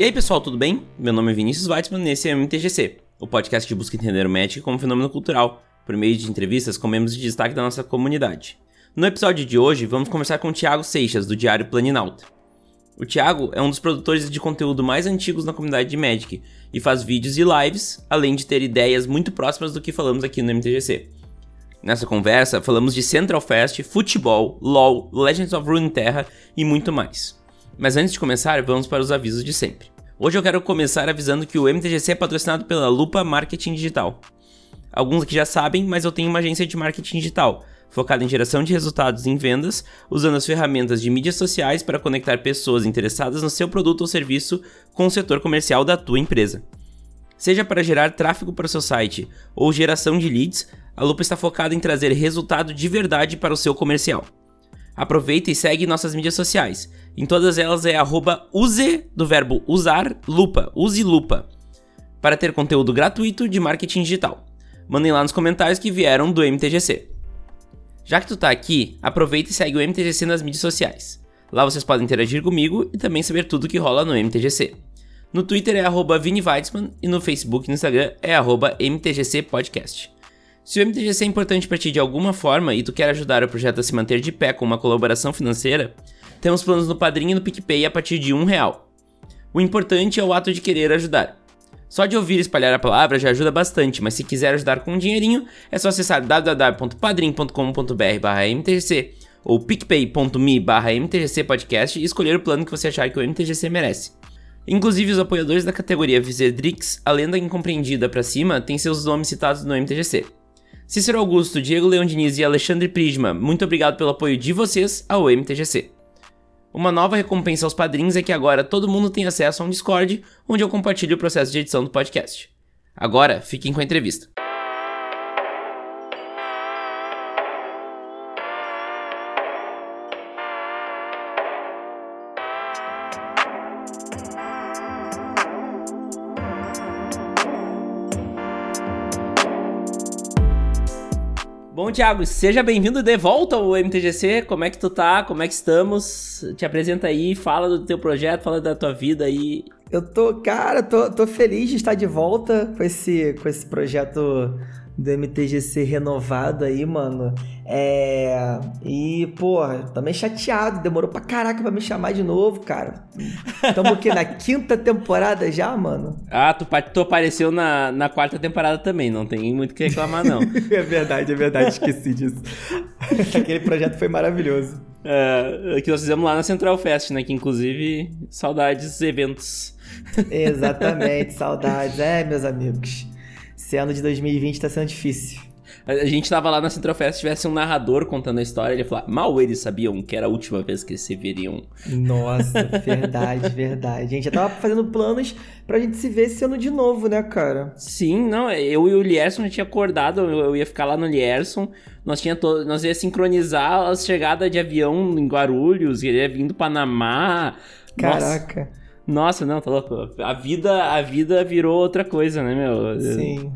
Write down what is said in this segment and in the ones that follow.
E aí pessoal, tudo bem? Meu nome é Vinícius Weitzman e esse é o MTGC, o podcast que busca entender o Magic como fenômeno cultural, por meio de entrevistas com membros de destaque da nossa comunidade. No episódio de hoje, vamos conversar com o Thiago Seixas, do Diário Planinalta. O Thiago é um dos produtores de conteúdo mais antigos na comunidade de Magic e faz vídeos e lives, além de ter ideias muito próximas do que falamos aqui no MTGC. Nessa conversa, falamos de Central Fest, futebol, LoL, Legends of Runeterra e muito mais. Mas antes de começar, vamos para os avisos de sempre. Hoje eu quero começar avisando que o MTGC é patrocinado pela Lupa Marketing Digital. Alguns aqui já sabem, mas eu tenho uma agência de marketing digital, focada em geração de resultados em vendas, usando as ferramentas de mídias sociais para conectar pessoas interessadas no seu produto ou serviço com o setor comercial da tua empresa. Seja para gerar tráfego para o seu site ou geração de leads, a Lupa está focada em trazer resultado de verdade para o seu comercial. Aproveita e segue nossas mídias sociais. Em todas elas é use do verbo usar lupa, use lupa, para ter conteúdo gratuito de marketing digital. Mandem lá nos comentários que vieram do MTGC. Já que tu tá aqui, aproveita e segue o MTGC nas mídias sociais. Lá vocês podem interagir comigo e também saber tudo que rola no MTGC. No Twitter é arroba Weitzman e no Facebook e no Instagram é arroba MTGC Podcast. Se o MTGC é importante para ti de alguma forma e tu quer ajudar o projeto a se manter de pé com uma colaboração financeira, temos planos no Padrinho e no PicPay a partir de um real. O importante é o ato de querer ajudar. Só de ouvir espalhar a palavra já ajuda bastante, mas se quiser ajudar com um dinheirinho, é só acessar www.padrim.com.br/mtgc ou picpay.me/mtgcpodcast e escolher o plano que você achar que o MTGC merece. Inclusive, os apoiadores da categoria Vizedrix, a lenda incompreendida para cima, têm seus nomes citados no MTGC. Cícero Augusto, Diego Leão Diniz e Alexandre Prisma, muito obrigado pelo apoio de vocês ao MTGC. Uma nova recompensa aos padrinhos é que agora todo mundo tem acesso a um Discord, onde eu compartilho o processo de edição do podcast. Agora, fiquem com a entrevista. Bom, Thiago, seja bem-vindo de volta ao MTGC. Como é que tu tá? Como é que estamos? Te apresenta aí, fala do teu projeto, fala da tua vida aí. Eu tô, cara, tô, tô feliz de estar de volta com esse, com esse projeto do MTGC renovado aí, mano. É. E, pô, também chateado. Demorou pra caraca pra me chamar de novo, cara. Estamos aqui na quinta temporada já, mano. Ah, tu, tu apareceu na, na quarta temporada também, não tem muito o que reclamar, não. é verdade, é verdade, esqueci disso. Aquele projeto foi maravilhoso. É, que nós fizemos lá na Central Fest, né? Que inclusive, saudades eventos. Exatamente, saudades. É, meus amigos. Esse ano de 2020 tá sendo difícil. A gente tava lá na Central Fest, se tivesse um narrador contando a história, ele ia falar, mal eles sabiam que era a última vez que eles se veriam. Nossa, verdade, verdade. A gente já tava fazendo planos pra gente se ver esse ano de novo, né, cara? Sim, não, eu e o Lierson já tinha acordado, eu ia ficar lá no Lierson, nós, tinha to... nós ia sincronizar a chegada de avião em Guarulhos, ele ia vir do Panamá. Caraca. Nossa. Nossa, não, tá louco. A vida, a vida virou outra coisa, né, meu? Sim.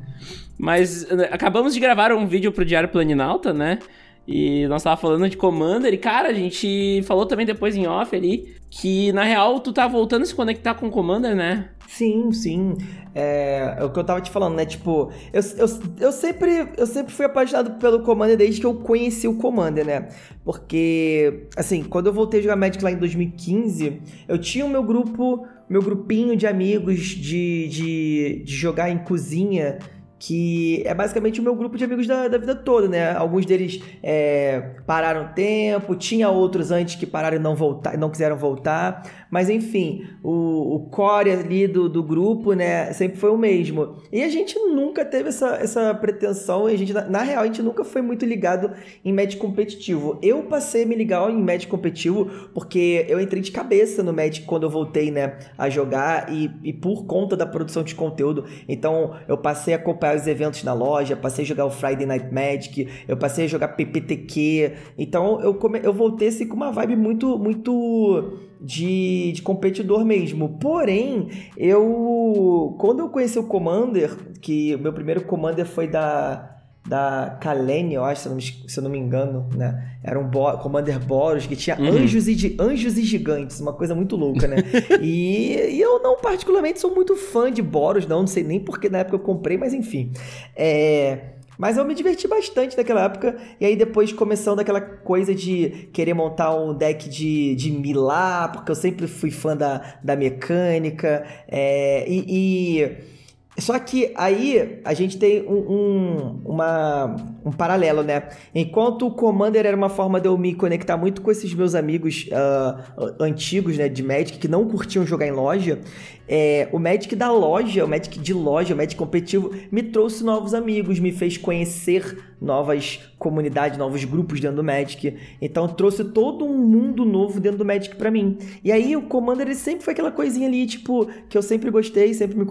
Mas né, acabamos de gravar um vídeo pro Diário Planinalta, né? E nós tava falando de Commander e, cara, a gente falou também depois em off ali que, na real, tu tá voltando a se conectar com o Commander, né? Sim, sim. É, é, o que eu tava te falando, né? Tipo, eu, eu, eu, sempre, eu sempre fui apaixonado pelo Commander desde que eu conheci o Commander, né? Porque, assim, quando eu voltei a jogar Magic lá em 2015, eu tinha o meu grupo, meu grupinho de amigos de, de, de jogar em cozinha que é basicamente o meu grupo de amigos da, da vida toda, né? Alguns deles é, pararam tempo, tinha outros antes que pararam e não, voltar, não quiseram voltar, mas enfim, o, o core ali do, do grupo, né, sempre foi o mesmo. E a gente nunca teve essa, essa pretensão, a gente, na, na real, a gente nunca foi muito ligado em match competitivo. Eu passei a me ligar em match competitivo porque eu entrei de cabeça no match quando eu voltei, né, a jogar e, e por conta da produção de conteúdo, então eu passei a acompanhar os eventos na loja, passei a jogar o Friday Night Magic, eu passei a jogar PPTQ. Então eu, come, eu voltei assim, com uma vibe muito, muito de, de competidor mesmo. Porém, eu. Quando eu conheci o Commander, que o meu primeiro Commander foi da da Kalene, eu acho, se eu não me, se eu não me engano, né? Era um Bo Commander Boros que tinha Uhum. anjos, e, anjos e gigantes, uma coisa muito louca, né? e, e, eu não particularmente sou muito fã de Boros, não, não sei nem porque na época eu comprei, mas enfim. É... Mas eu me diverti bastante naquela época. E aí depois começando aquela coisa de querer montar um deck de, de Milá, porque eu sempre fui fã da, da mecânica. É, e, e... Só que aí a gente tem um, um, uma, um paralelo, né? Enquanto o Commander era uma forma de eu me conectar muito com esses meus amigos uh, antigos, né, de Magic, que não curtiam jogar em loja, é, o Magic da loja, o Magic de loja, o Magic competitivo, me trouxe novos amigos, me fez conhecer novas comunidades, novos grupos dentro do Magic. Então trouxe todo um mundo novo dentro do Magic para mim. E aí o Commander ele sempre foi aquela coisinha ali, tipo, que eu sempre gostei, sempre me,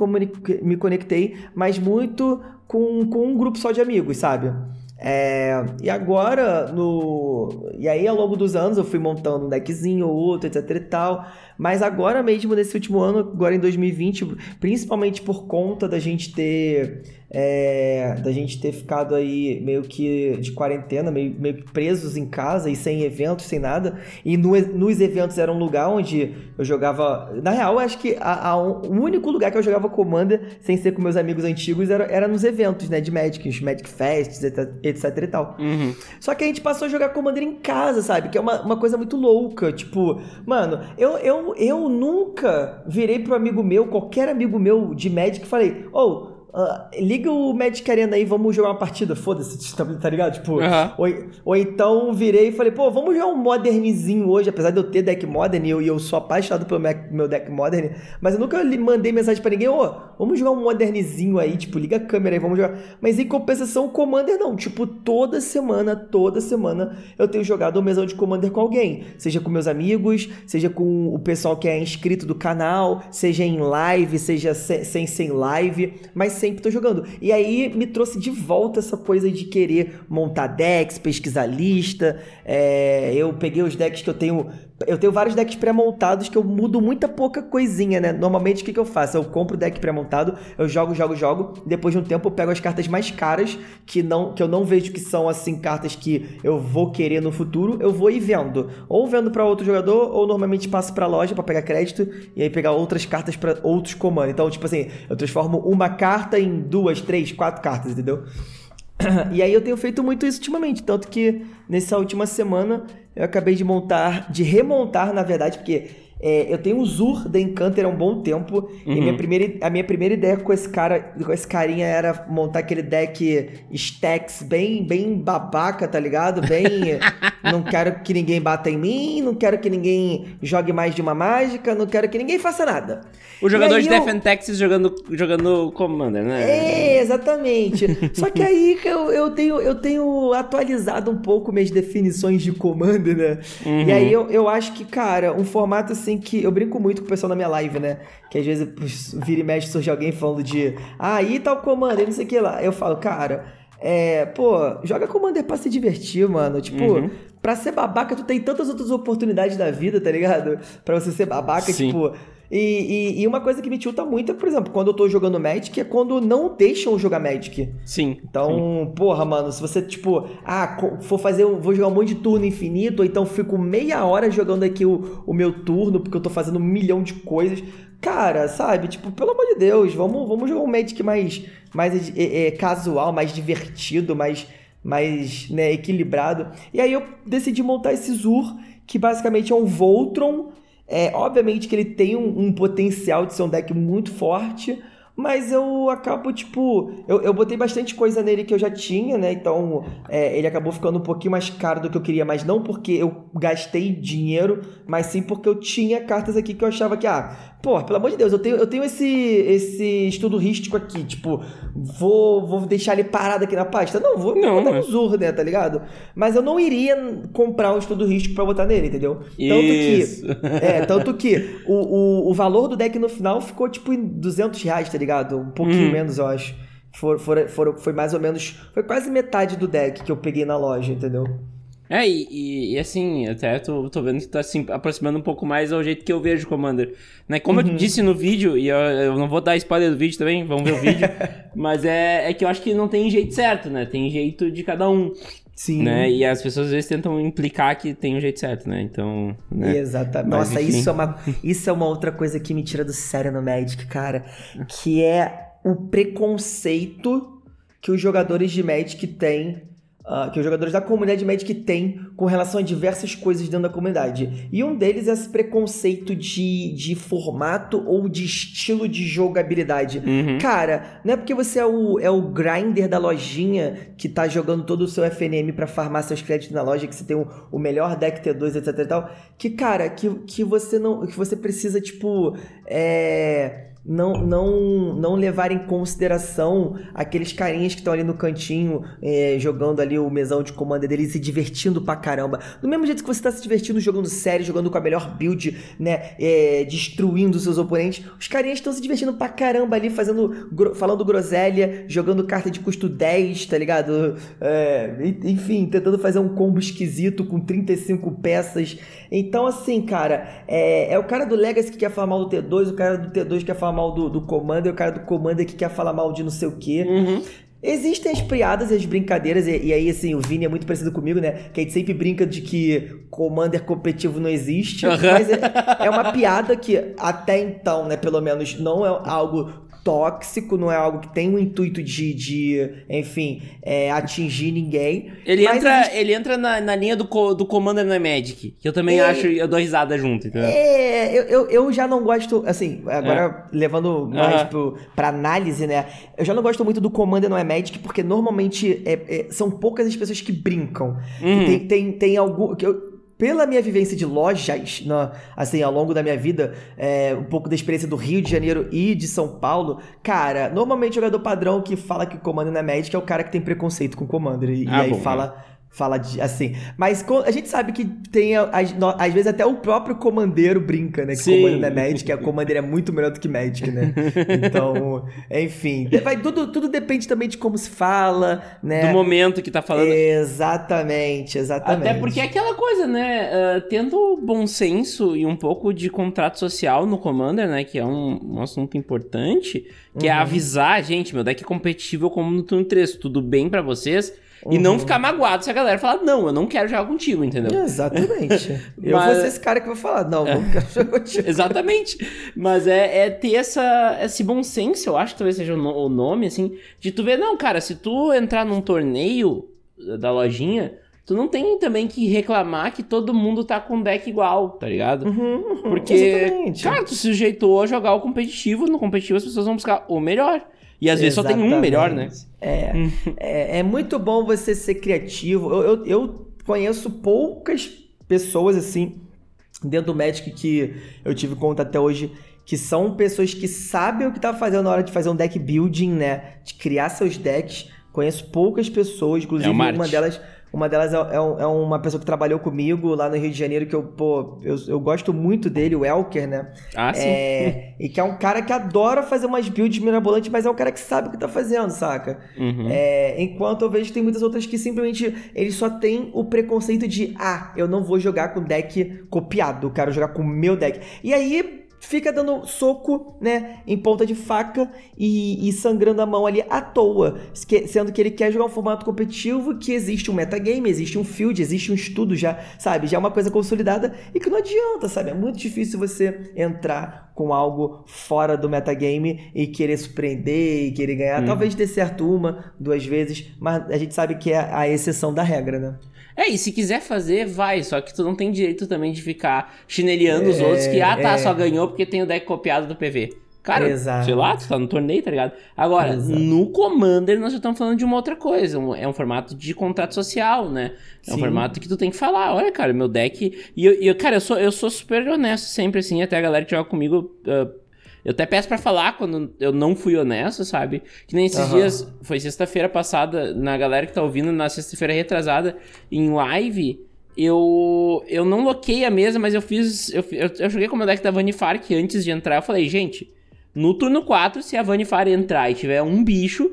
me conectei, mas muito com, com um grupo só de amigos, sabe? É, e agora, no. E aí, ao longo dos anos, eu fui montando um deckzinho ou outro, etc e tal. Mas agora mesmo, nesse último ano, agora em 2020, principalmente por conta da gente ter. É, da gente ter ficado aí meio que de quarentena, meio, meio que presos em casa e sem eventos, sem nada. E no, nos eventos era um lugar onde eu jogava. Na real, eu acho que a, a, o único lugar que eu jogava Commander sem ser com meus amigos antigos era, era nos eventos, né? De Magic, os Magic Fests, etc, etc e tal. Uhum. Só que a gente passou a jogar Commander em casa, sabe? Que é uma, uma coisa muito louca. Tipo, mano, eu, eu, eu nunca virei pro amigo meu, qualquer amigo meu de Magic, e falei, ô. Oh, Uh, liga o Magic Arena aí, vamos jogar uma partida, foda-se, tá, tá ligado? Tipo, Uhum. ou, ou então virei e falei, pô, vamos jogar um Modernzinho hoje, apesar de eu ter deck Modern e eu, eu sou apaixonado pelo meu, deck Modern, mas eu nunca mandei mensagem pra ninguém, ô, vamos jogar um Modernzinho aí, tipo, liga a câmera aí, vamos jogar. Mas em compensação, o Commander não, tipo, toda semana, toda semana eu tenho jogado uma mesão de Commander com alguém, seja com meus amigos, seja com o pessoal que é inscrito do canal, seja em live, seja se- sem sem live, mas sempre tô jogando. E aí me trouxe de volta essa coisa de querer montar decks, pesquisar lista. É, eu peguei os decks que eu tenho. Eu tenho vários decks pré-montados que eu mudo muita pouca coisinha, né? Normalmente o que, que eu faço? Eu compro o deck pré-montado, eu jogo, jogo, jogo. Depois de um tempo eu pego as cartas mais caras, que, não, que eu não vejo que são assim cartas que eu vou querer no futuro, eu vou e vendo. Ou vendo para outro jogador, ou normalmente passo pra loja para pegar crédito e aí pegar outras cartas para outros comandos. Então, tipo assim, eu transformo uma carta em duas, três, quatro cartas, entendeu? E aí eu tenho feito muito isso ultimamente, tanto que nessa última semana eu acabei de montar, de remontar, na verdade, porque é, eu tenho o Zur da Encanter há um bom tempo, e minha primeira, a minha primeira ideia com esse cara, com esse carinha era montar aquele deck stacks bem, bem babaca, tá ligado? Bem, não quero que ninguém bata em mim, não quero que ninguém jogue mais de uma mágica, não quero que ninguém faça nada. O jogador de eu- Death and Texas jogando, jogando Commander, né? É, exatamente. Só que aí eu, eu, tenho, eu tenho atualizado um pouco minhas definições de comando, né? E aí eu, eu acho que, cara, um formato assim que. Eu brinco muito com o pessoal na minha live, né? Que às vezes vira e mexe surge alguém falando de. Ah, aí tá o comando, e não sei o que lá. Eu falo, cara. É, pô, joga Commander pra se divertir, mano. Tipo, pra ser babaca, tu tem tantas outras oportunidades da vida, tá ligado? Pra você ser babaca, Sim. tipo, e, e- e uma coisa que me tilta muito é, por exemplo, quando eu tô jogando Magic, é quando não deixam jogar Magic. Sim. Então, porra, mano, se você, tipo, ah, for fazer, vou jogar um monte de turno infinito, ou então fico meia hora jogando aqui o, o meu turno, porque eu tô fazendo um milhão de coisas. Cara, sabe, tipo, pelo amor de Deus, vamos, vamos jogar um Magic mais, mais é, é, casual, mais divertido, mais, mais né, equilibrado. E aí eu decidi montar esse Zur, que basicamente é um Voltron. É, obviamente que ele tem um, um potencial de ser um deck muito forte, mas eu acabo, tipo, eu, eu botei bastante coisa nele que eu já tinha, né? Então é, ele acabou ficando um pouquinho mais caro do que eu queria, mas não porque eu gastei dinheiro, mas sim porque eu tinha cartas aqui que eu achava que, ah, pô, pelo amor de Deus, eu tenho, eu tenho esse, esse estudo rístico aqui, tipo, vou, vou deixar ele parado aqui na pasta? Não, vou Não, botar mas- no Zur, né, tá ligado? Mas eu não iria comprar um estudo rístico pra botar nele, entendeu? Tanto Isso. que. É, tanto que o, o, o valor do deck no final ficou tipo em 200 reais, tá ligado? Um pouquinho Uhum. menos, eu acho. For, for, for- foi mais ou menos. Foi quase metade do deck que eu peguei na loja, entendeu? É, e, e, assim, até tô, tô vendo que tá se aproximando um pouco mais ao jeito que eu vejo o Commander. Né? Como uhum. eu disse no vídeo, e eu, eu, não vou dar spoiler do vídeo também, vamos ver o vídeo, mas é, é que eu acho que não tem jeito certo, né? Tem jeito de cada um. Sim. Né? E as pessoas às vezes tentam implicar que tem um jeito certo, né? Então. Né? Exatamente. Nossa, isso é, uma, isso é uma outra coisa que me tira do sério no Magic, cara. Que é o preconceito que os jogadores de Magic têm Uh, que os jogadores da comunidade Magic têm com relação a diversas coisas dentro da comunidade. E um deles é esse preconceito de, de formato ou de estilo de jogabilidade. Uhum. Cara, não é porque você é o, é o grinder da lojinha que tá jogando todo o seu FNM para farmar seus créditos na loja, que você tem o, o melhor deck T2, etc e tal, que, cara, que, que você não. que você precisa, tipo. É não, não, não levar em consideração aqueles carinhas que estão ali no cantinho é, jogando ali o mesão de comando deles se divertindo pra caramba. Do mesmo jeito que você tá se divertindo jogando sério, jogando com a melhor build, né? É, destruindo seus oponentes, os carinhas estão se divertindo pra caramba ali, fazendo, falando groselha, jogando carta de custo 10, tá ligado? É, enfim, tentando fazer um combo esquisito com 35 peças. Então, assim, cara, é, é o cara do Legacy que quer falar mal do T2, o cara do T2 que quer falar mal do, do Commander, o cara do Commander que quer falar mal de não sei o quê. Uhum. Existem as piadas e as brincadeiras, e, e, aí, assim, o Vini é muito parecido comigo, né? Que a gente sempre brinca de que Commander competitivo não existe, uhum. mas é, é, uma piada que até então, né, pelo menos, não é algo tóxico, não é algo que tem o intuito de, de enfim, é, atingir ninguém. Ele entra, gente... ele entra na, na linha do, do Commander no Magic, que eu também é... acho, eu dou risada junto, entendeu? É, eu, eu, eu já não gosto, assim, agora é. levando mais uhum. pro, pra análise, né? Eu já não gosto muito do Commander no Magic, porque normalmente é, é, são poucas as pessoas que brincam. Uhum. Tem, tem, tem algum... Que eu, pela minha vivência de lojas, na, assim, ao longo da minha vida, é, um pouco da experiência do Rio de Janeiro e de São Paulo, cara, normalmente o jogador padrão que fala que comando na Magic é o cara que tem preconceito com Commander. E, ah, e aí bom, fala. Fala de, assim. Mas a gente sabe que tem, às, vezes, até o próprio comandeiro brinca, né? Que Sim. comando não é Magic, a comandeiro é muito melhor do que Magic, né? Então, enfim. Vai, tudo, tudo depende também de como se fala, né? Do momento que tá falando. Exatamente, exatamente. Até porque é aquela coisa, né? Uh, tendo bom senso e um pouco de contrato social no Commander, né? Que é um, um assunto importante, que é uhum. é avisar a gente, meu deck é competitivo como no turno 3, tudo bem para vocês? Uhum. E não uhum. ficar magoado se a galera falar, não, eu não quero jogar contigo, entendeu? Exatamente. eu Mas... vou ser esse cara que vai falar, não, eu não quero jogar contigo. Exatamente. Mas é, é, ter essa, esse bom senso, eu acho que talvez seja o, nome, assim, de tu ver, não, cara, se tu entrar num torneio da lojinha, tu não tem também que reclamar que todo mundo tá com deck igual, tá ligado? Uhum, uhum, Porque, exatamente. cara, tu se sujeitou a jogar o competitivo, no competitivo as pessoas vão buscar o melhor. E às vezes Exatamente. só tem um melhor, né? É, é, é, muito bom você ser criativo. Eu, eu, eu, conheço poucas pessoas assim dentro do Magic que eu tive conta até hoje que são pessoas que sabem o que tá fazendo na hora de fazer um deck building, né? De criar seus decks. Conheço poucas pessoas, inclusive é uma delas uma delas é, é, é, uma pessoa que trabalhou comigo lá no Rio de Janeiro, que eu, pô, eu, eu gosto muito dele, o Elker, né? Ah, sim. É, e que é um cara que adora fazer umas builds mirabolantes, mas é um cara que sabe o que tá fazendo, saca? Uhum. É, enquanto eu vejo que tem muitas outras que simplesmente eles só tem o preconceito de, ah, eu não vou jogar com deck copiado, eu quero jogar com o meu deck. E aí fica dando soco, né, em ponta de faca e, e, sangrando a mão ali à toa, sendo que ele quer jogar um formato competitivo que existe um metagame, existe um field, existe um estudo já, sabe, já é uma coisa consolidada e que não adianta, sabe, é muito difícil você entrar com algo fora do metagame e querer surpreender e querer ganhar, uhum. talvez dê certo uma, duas vezes, mas a gente sabe que é a exceção da regra, né? É, e se quiser fazer, vai. Só que tu não tem direito também de ficar chineliando é, os outros que, ah, tá, é. só ganhou porque tem o deck copiado do PV. Cara, Exato. sei lá, tu tá no torneio, tá ligado? Agora, Exato. no Commander nós já estamos falando de uma outra coisa. É um formato de contrato social, né? É Sim. um formato que tu tem que falar, olha, cara, meu deck. E eu, eu, cara, eu sou, eu sou super honesto sempre, assim, até a galera que joga comigo. Uh, eu até peço para falar quando eu não fui honesto, sabe? Que nem esses uhum. dias, foi sexta-feira passada, na galera que tá ouvindo, na sexta-feira retrasada, em live, eu eu não loquei a mesa, mas eu fiz. Eu, eu, eu joguei com o meu deck da Vanifar que antes de entrar eu falei, gente, no turno 4, se a Vanifar entrar e tiver um bicho,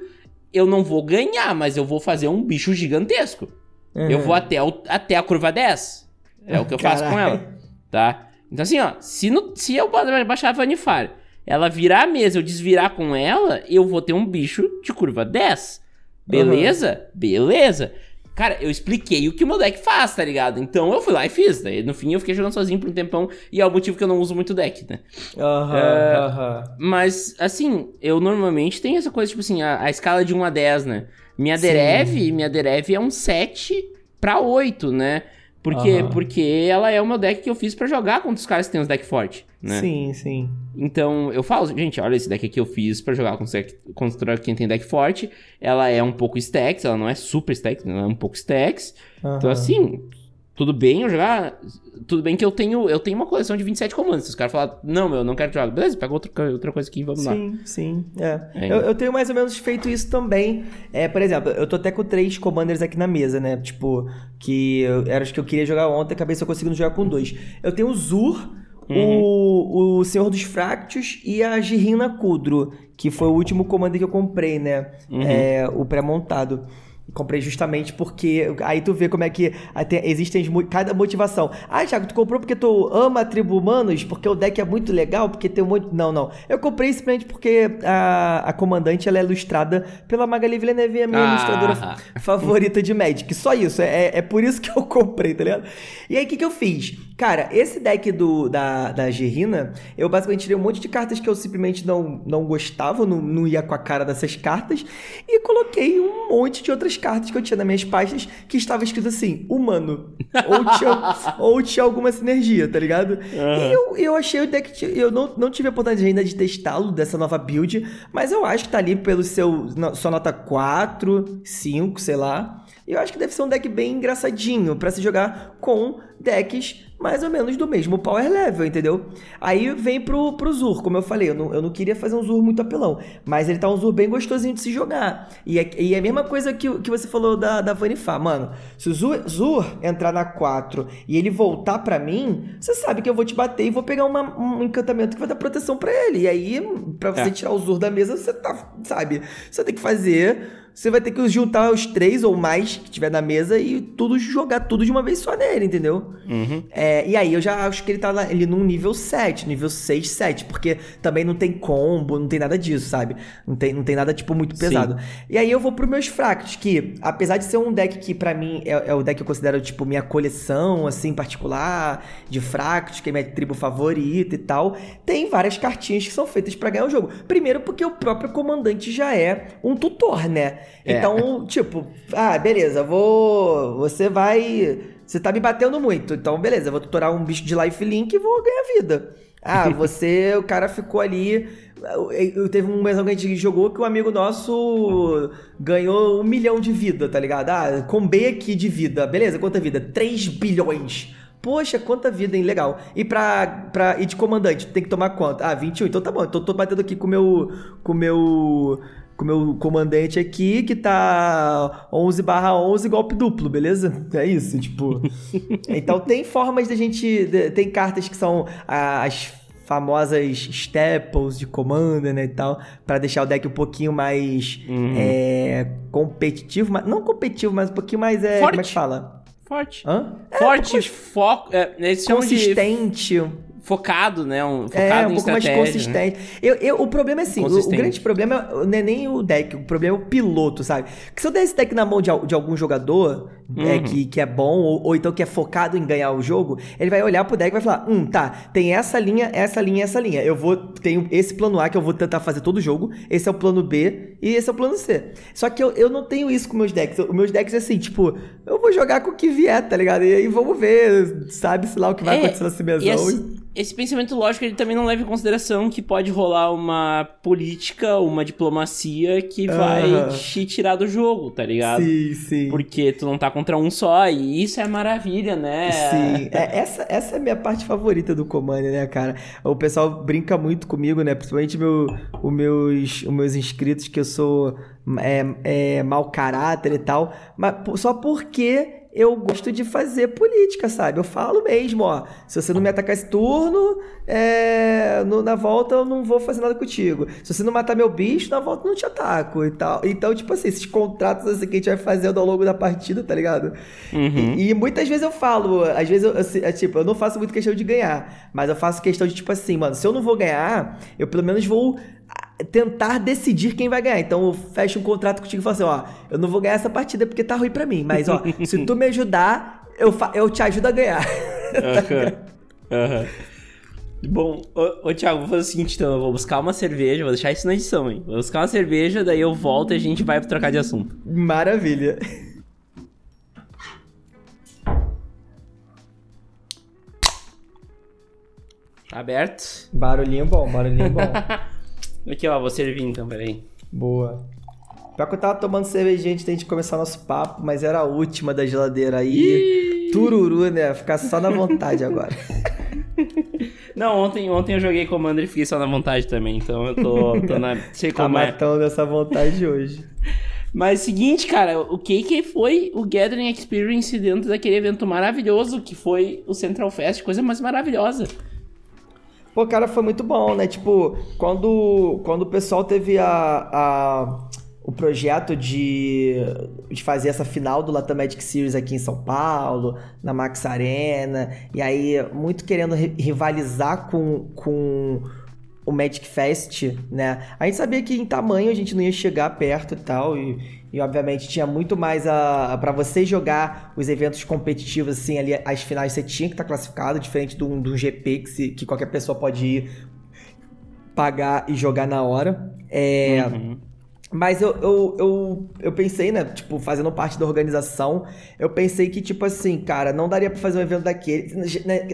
eu não vou ganhar, mas eu vou fazer um bicho gigantesco. Uhum. Eu vou até, o, até a curva 10. É o que eu faço com ela, tá? Então assim, ó, se, no, se eu baixar a Vanifar, ela virar a mesa, eu desvirar com ela, eu vou ter um bicho de curva 10. Beleza? Uhum. Beleza. Cara, eu expliquei o que o meu deck faz, tá ligado? Então eu fui lá e fiz. Daí no fim eu fiquei jogando sozinho por um tempão e é o motivo que eu não uso muito deck, né? Aham, uhum, uhum. Mas, assim, eu normalmente tenho essa coisa, tipo assim, a, a escala de 1 a 10, né? Minha Derev, minha Derev é um 7 pra 8, né? Porque, uhum. porque ela é o meu deck que eu fiz para jogar contra os caras que tem os deck forte, né? Sim, sim. Então, eu falo, gente, olha esse deck aqui eu fiz para jogar contra quem tem deck forte. Ela é um pouco stacks, ela não é super stacks, ela é um pouco stacks. Uhum. Então, assim, tudo bem eu jogar. Tudo bem que eu tenho, eu tenho uma coleção de 27 comandos. Se os caras falarem, não, meu, não quero jogar. Beleza, pega outra, outra coisa aqui e vamos sim, lá. Sim, sim. É. é. Eu, eu, tenho mais ou menos feito isso também. É, por exemplo, eu tô até com três commanders aqui na mesa, né? Tipo, que eu, era os que eu queria jogar ontem, acabei só conseguindo jogar com dois. Eu tenho o Zur. Uhum. O, o Senhor dos Fractos e a Girina Kudro, que foi o último comando que eu comprei, né? Uhum. É, o pré-montado. Comprei justamente porque aí tu vê como é que até existem cada motivação. Ah, Thiago, tu comprou porque tu ama a tribo humanos, porque o deck é muito legal, porque tem um monte. Não, não. Eu comprei simplesmente porque a, a comandante ela é ilustrada pela Magali Villeneuve, a minha ah. ilustradora favorita de Magic. Só isso. É, é por isso que eu comprei, tá ligado? E aí o que, que eu fiz? Cara, esse deck do, da, da Gerina, eu basicamente tirei um monte de cartas que eu simplesmente não, não gostava, não, não ia com a cara dessas cartas, e coloquei um monte de outras cartas que eu tinha nas minhas pastas que estava escrito assim, humano. Ou tinha, ou tinha alguma sinergia, tá ligado? Uhum. E eu, eu achei o deck. Eu não, não tive a oportunidade ainda de testá-lo dessa nova build, mas eu acho que tá ali pelo seu. Sua nota 4, 5, sei lá. E eu acho que deve ser um deck bem engraçadinho para se jogar com decks mais ou menos do mesmo power level, entendeu? Aí vem pro, pro Zur, como eu falei, eu não, eu não queria fazer um Zur muito apelão, mas ele tá um Zur bem gostosinho de se jogar. E é, e é a mesma coisa que, que você falou da, da Vanifá, mano. Se o Zur, Zur entrar na 4 e ele voltar para mim, você sabe que eu vou te bater e vou pegar uma, um encantamento que vai dar proteção para ele. E aí, para você é. tirar o Zur da mesa, você tá, sabe? Você tem que fazer você vai ter que juntar os três ou mais que tiver na mesa e tudo jogar tudo de uma vez só nele, entendeu? Uhum. É, e aí eu já acho que ele tá ali num nível 7, nível 6, 7, porque também não tem combo, não tem nada disso, sabe? Não tem, não tem nada, tipo, muito pesado. Sim. E aí eu vou pros meus fractos, que apesar de ser um deck que para mim é, é, o deck que eu considero, tipo, minha coleção, assim, particular, de fractos, que é minha tribo favorita e tal, tem várias cartinhas que são feitas para ganhar o jogo. Primeiro porque o próprio comandante já é um tutor, né? É. Então, tipo, ah, beleza, vou. Você vai. Você tá me batendo muito. Então, beleza, vou tutorar um bicho de lifelink e vou ganhar vida. Ah, você, o cara ficou ali. Eu, teve um mês que a gente jogou que um amigo nosso ganhou um milhão de vida, tá ligado? Ah, com B aqui de vida. Beleza, quanta vida? 3 bilhões. Poxa, quanta vida, hein? Legal. E pra, pra ir de comandante, tem que tomar quanto? Ah, 21. Então tá bom. Então tô batendo aqui com o meu. Com o meu com o meu comandante aqui, que tá 11 barra 11 golpe duplo, beleza? É isso, tipo... então tem formas da gente... Tem cartas que são as famosas staples de comando, né, e tal, para deixar o deck um pouquinho mais uhum. é, competitivo, mas, não competitivo, mas um pouquinho mais, é, Forte. como é que fala? Forte. Hã? Forte, é, foco, é, consistente. De focado, né? Um, focado é, um pouco mais né? consistente. Né? Eu, eu, o problema é assim, o, o, grande problema não é nem o deck, o problema é o piloto, sabe? Porque se eu der esse deck na mão de, de algum jogador é, uhum. é, que, que é bom, ou, ou, então que é focado em ganhar o jogo, ele vai olhar pro deck e vai falar, hum, tá, tem essa linha, essa linha, essa linha. Eu vou, tenho esse plano A que eu vou tentar fazer todo o jogo, esse é o plano B e esse é o plano C. Só que eu, eu não tenho isso com meus decks. Os meus decks é assim, tipo, eu vou jogar com o que vier, tá ligado? E aí vamos ver, sabe-se lá o que vai é, acontecer nessa mesão. Esse, esse pensamento lógico ele também não leva em consideração que pode rolar uma política, uma diplomacia que vai te tirar do jogo, tá ligado? Sim, sim. Porque tu não tá contra um só, e isso é maravilha, né? Sim, é, essa, essa é a minha parte favorita do Commander, né, cara? O pessoal brinca muito comigo, né? Principalmente meu, os, meus, os meus inscritos, que eu sou é, é mau caráter e tal, mas só porque eu gosto de fazer política, sabe? Eu falo mesmo, ó. Se você não me atacar esse turno, é, no, na volta eu não vou fazer nada contigo. Se você não matar meu bicho, na volta eu não te ataco e tal. Então, tipo assim, esses contratos assim que a gente vai fazendo ao longo da partida, tá ligado? Uhum. E, e, muitas vezes eu falo, às vezes eu, eu, é, tipo, eu não faço muito questão de ganhar, mas eu faço questão de, tipo assim, mano, se eu não vou ganhar, eu pelo menos vou tentar decidir quem vai ganhar. Então eu fecho um contrato contigo e falo assim, ó, eu não vou ganhar essa partida porque tá ruim para mim, mas ó, se tu me ajudar, eu, eu te ajudo a ganhar. Uhum. uhum. Bom, ô, ô Thiago, vou fazer o seguinte então, eu vou buscar uma cerveja, vou deixar isso na edição, hein? Vou buscar uma cerveja, daí eu volto e a gente vai trocar de assunto. Maravilha. Tá aberto. Barulhinho bom, barulhinho bom. Aqui, ó, vou servir então, peraí. Boa. Pior que eu tava tomando cervejinha antes da gente começar nosso papo, mas era a última da geladeira aí. Ih! Tururu, né? Ficar só na vontade agora. Não, ontem, ontem eu joguei Commander e fiquei só na vontade também, então eu tô, tô na. Sei tá como tá é. matando essa vontade hoje. Mas seguinte, cara, o que que foi o Gathering Experience dentro daquele evento maravilhoso que foi o Central Fest, coisa mais maravilhosa. Pô, cara, foi muito bom, né? Tipo, quando, quando o pessoal teve a, a, o projeto de, de fazer essa final do Latam Magic Series aqui em São Paulo, na Max Arena, e aí muito querendo rivalizar com, com o Magic Fest, né? A gente sabia que em tamanho a gente não ia chegar perto e tal, e e obviamente tinha muito mais a para você jogar os eventos competitivos assim ali as finais você tinha que estar tá classificado diferente de um, de um GP que, se, que qualquer pessoa pode ir pagar e jogar na hora. É, uhum. Mas eu, eu, eu, eu pensei, né? Tipo, fazendo parte da organização, eu pensei que, tipo assim, cara, não daria para fazer um evento daquele.